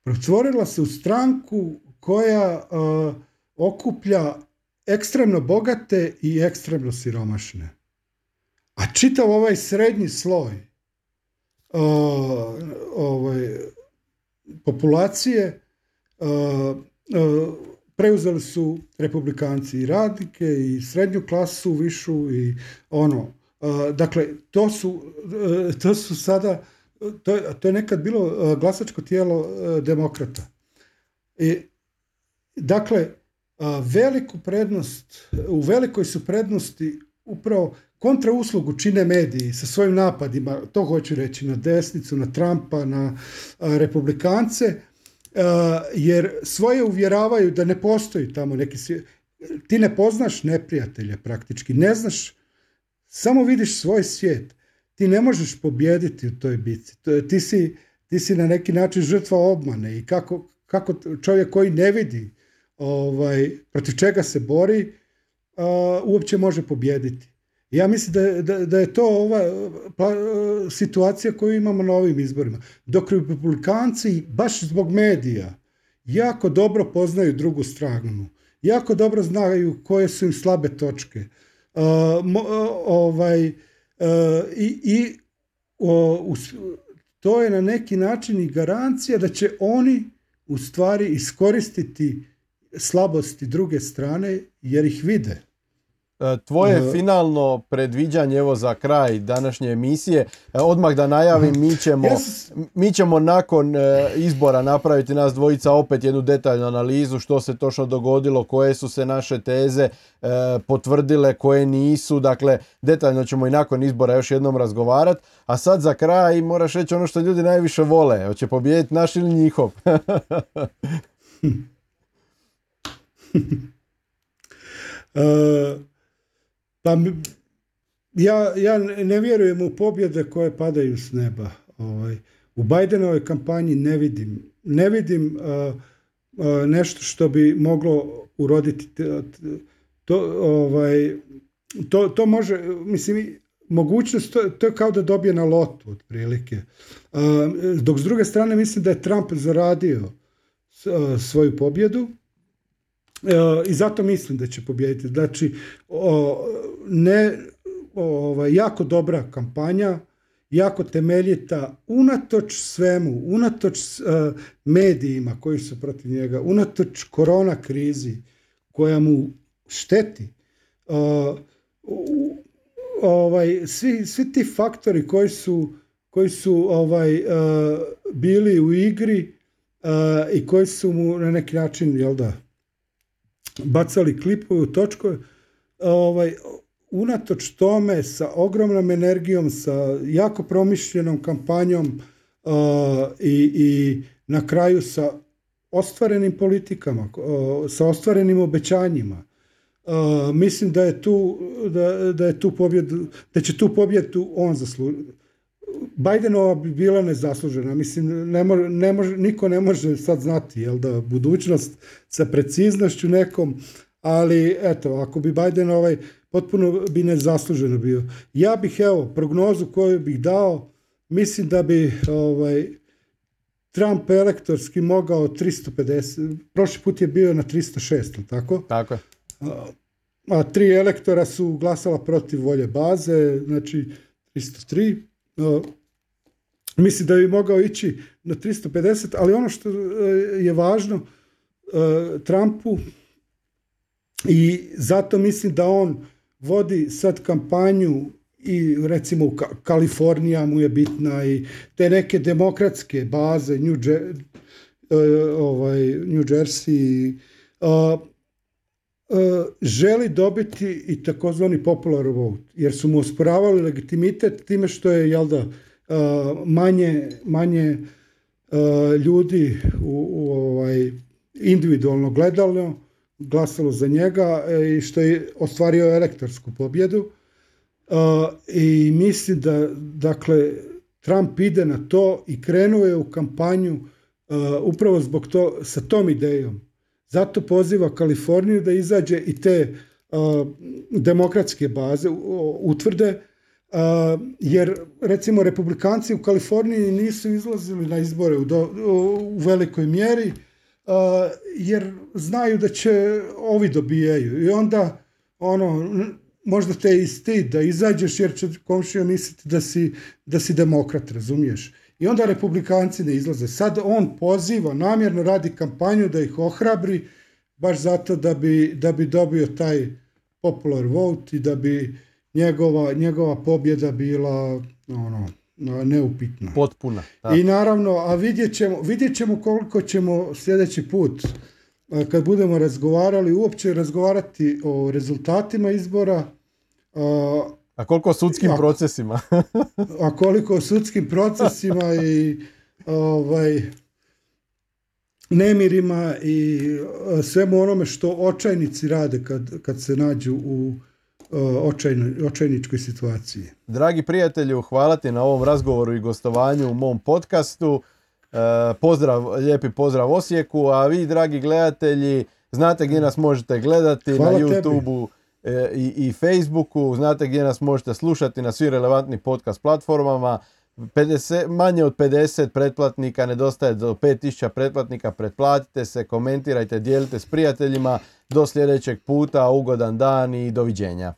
pretvorila se u stranku koja okuplja ekstremno bogate i ekstremno siromašne. A čitav ovaj srednji sloj uh, ovaj, populacije uh, uh, preuzeli su republikanci i radnike i srednju klasu, višu i ono. Dakle, to su, to su sada, to je, to je nekad bilo glasačko tijelo demokrata. I, dakle, veliku prednost, u velikoj su prednosti upravo kontrauslugu čine mediji sa svojim napadima, to hoću reći, na desnicu, na Trumpa, na republikance, jer svoje uvjeravaju da ne postoji tamo neki Ti ne poznaš neprijatelja praktički, ne znaš, samo vidiš svoj svijet. Ti ne možeš pobijediti u toj bici. Ti si, ti si na neki način žrtva obmane i kako, kako čovjek koji ne vidi ovaj, protiv čega se bori, uopće može pobijediti. Ja mislim da, da, da je to ova pa, situacija koju imamo na ovim izborima. Dok republikanci, baš zbog medija, jako dobro poznaju drugu stranu. Jako dobro znaju koje su im slabe točke. ovaj, I i to je na neki način i garancija da će oni u stvari iskoristiti slabosti druge strane jer ih vide. E, tvoje finalno predviđanje evo za kraj današnje emisije, e, odmah da najavim, mi ćemo, mi ćemo nakon e, izbora napraviti nas dvojica opet jednu detaljnu analizu što se točno dogodilo, koje su se naše teze potvrdile, koje nisu, dakle detaljno ćemo i nakon izbora još jednom razgovarati, a sad za kraj moraš reći ono što ljudi najviše vole, hoće pobijediti naš ili njihov. uh, pa ja, ja ne vjerujem u pobjede koje padaju s neba. Ovaj, u Bajdenovoj kampanji ne vidim, ne vidim uh, uh, nešto što bi moglo uroditi to, ovaj, to, to može, mislim, mogućnost, to, to je kao da dobije na lotu otprilike. Dok s druge strane mislim da je Trump zaradio svoju pobjedu i zato mislim da će pobijediti. Znači, ne, ovaj, jako dobra kampanja jako temeljita, unatoč svemu, unatoč uh, medijima koji su protiv njega, unatoč korona krizi koja mu šteti. Uh, ovaj, svi, svi ti faktori koji su, koji su ovaj, bili u igri i koji su mu na neki način, jel da, bacali klipove točkove, ovaj, unatoč tome sa ogromnom energijom, sa jako promišljenom kampanjom uh, i, i na kraju sa ostvarenim politikama, uh, sa ostvarenim obećanjima. Uh, mislim da je tu da, da je tu pobjedu, da će tu pobjedu on zaslužiti. Bidenova bi bila nezaslužena. Mislim, ne može, ne može, niko ne može sad znati jel da budućnost sa preciznošću nekom, ali eto, ako bi Biden ovaj potpuno bi nezasluženo bio. Ja bih, evo, prognozu koju bih dao, mislim da bi ovaj, Trump elektorski mogao 350, prošli put je bio na 306, tako? Tako je. A, a tri elektora su glasala protiv volje baze, znači 303. Mislim da bi mogao ići na 350, ali ono što je važno Trumpu i zato mislim da on vodi sad kampanju i recimo Kalifornija mu je bitna i te neke demokratske baze New, Jer ovaj, New Jersey uh, želi dobiti i takozvani popular vote jer su mu osporavali legitimitet time što je jel da uh, manje, manje ljudi u, u ovaj individualno gledalo glasalo za njega e, i što je ostvario elektorsku pobjedu. E, I mislim da, dakle, Trump ide na to i krenuo je u kampanju e, upravo zbog to, sa tom idejom. Zato poziva Kaliforniju da izađe i te demokratske baze utvrde, jer recimo republikanci u Kaliforniji nisu izlazili na izbore u, do, u velikoj mjeri, jer znaju da će ovi dobijaju i onda ono možda te i stid da izađeš jer će komšija misliti da si, da si demokrat, razumiješ? I onda republikanci ne izlaze. Sad on poziva, namjerno radi kampanju da ih ohrabri, baš zato da bi, da bi dobio taj popular vote i da bi njegova, njegova pobjeda bila ono, neupitna. Potpuna. Da. I naravno, a vidjet ćemo, vidjet ćemo koliko ćemo sljedeći put kad budemo razgovarali, uopće razgovarati o rezultatima izbora. A, koliko o sudskim a, procesima? a koliko o sudskim procesima i ovaj, nemirima i svemu onome što očajnici rade kad, kad se nađu u očajničkoj situaciji. Dragi prijatelju, hvala ti na ovom razgovoru i gostovanju u mom podcastu. E, pozdrav, lijepi pozdrav Osijeku, a vi dragi gledatelji znate gdje nas možete gledati Hvala na YouTubeu e, i, i Facebooku, znate gdje nas možete slušati na svim relevantnim podcast platformama. 50, manje od 50 pretplatnika, nedostaje do 5000 pretplatnika, pretplatite se, komentirajte, dijelite s prijateljima. Do sljedećeg puta, ugodan dan i doviđenja.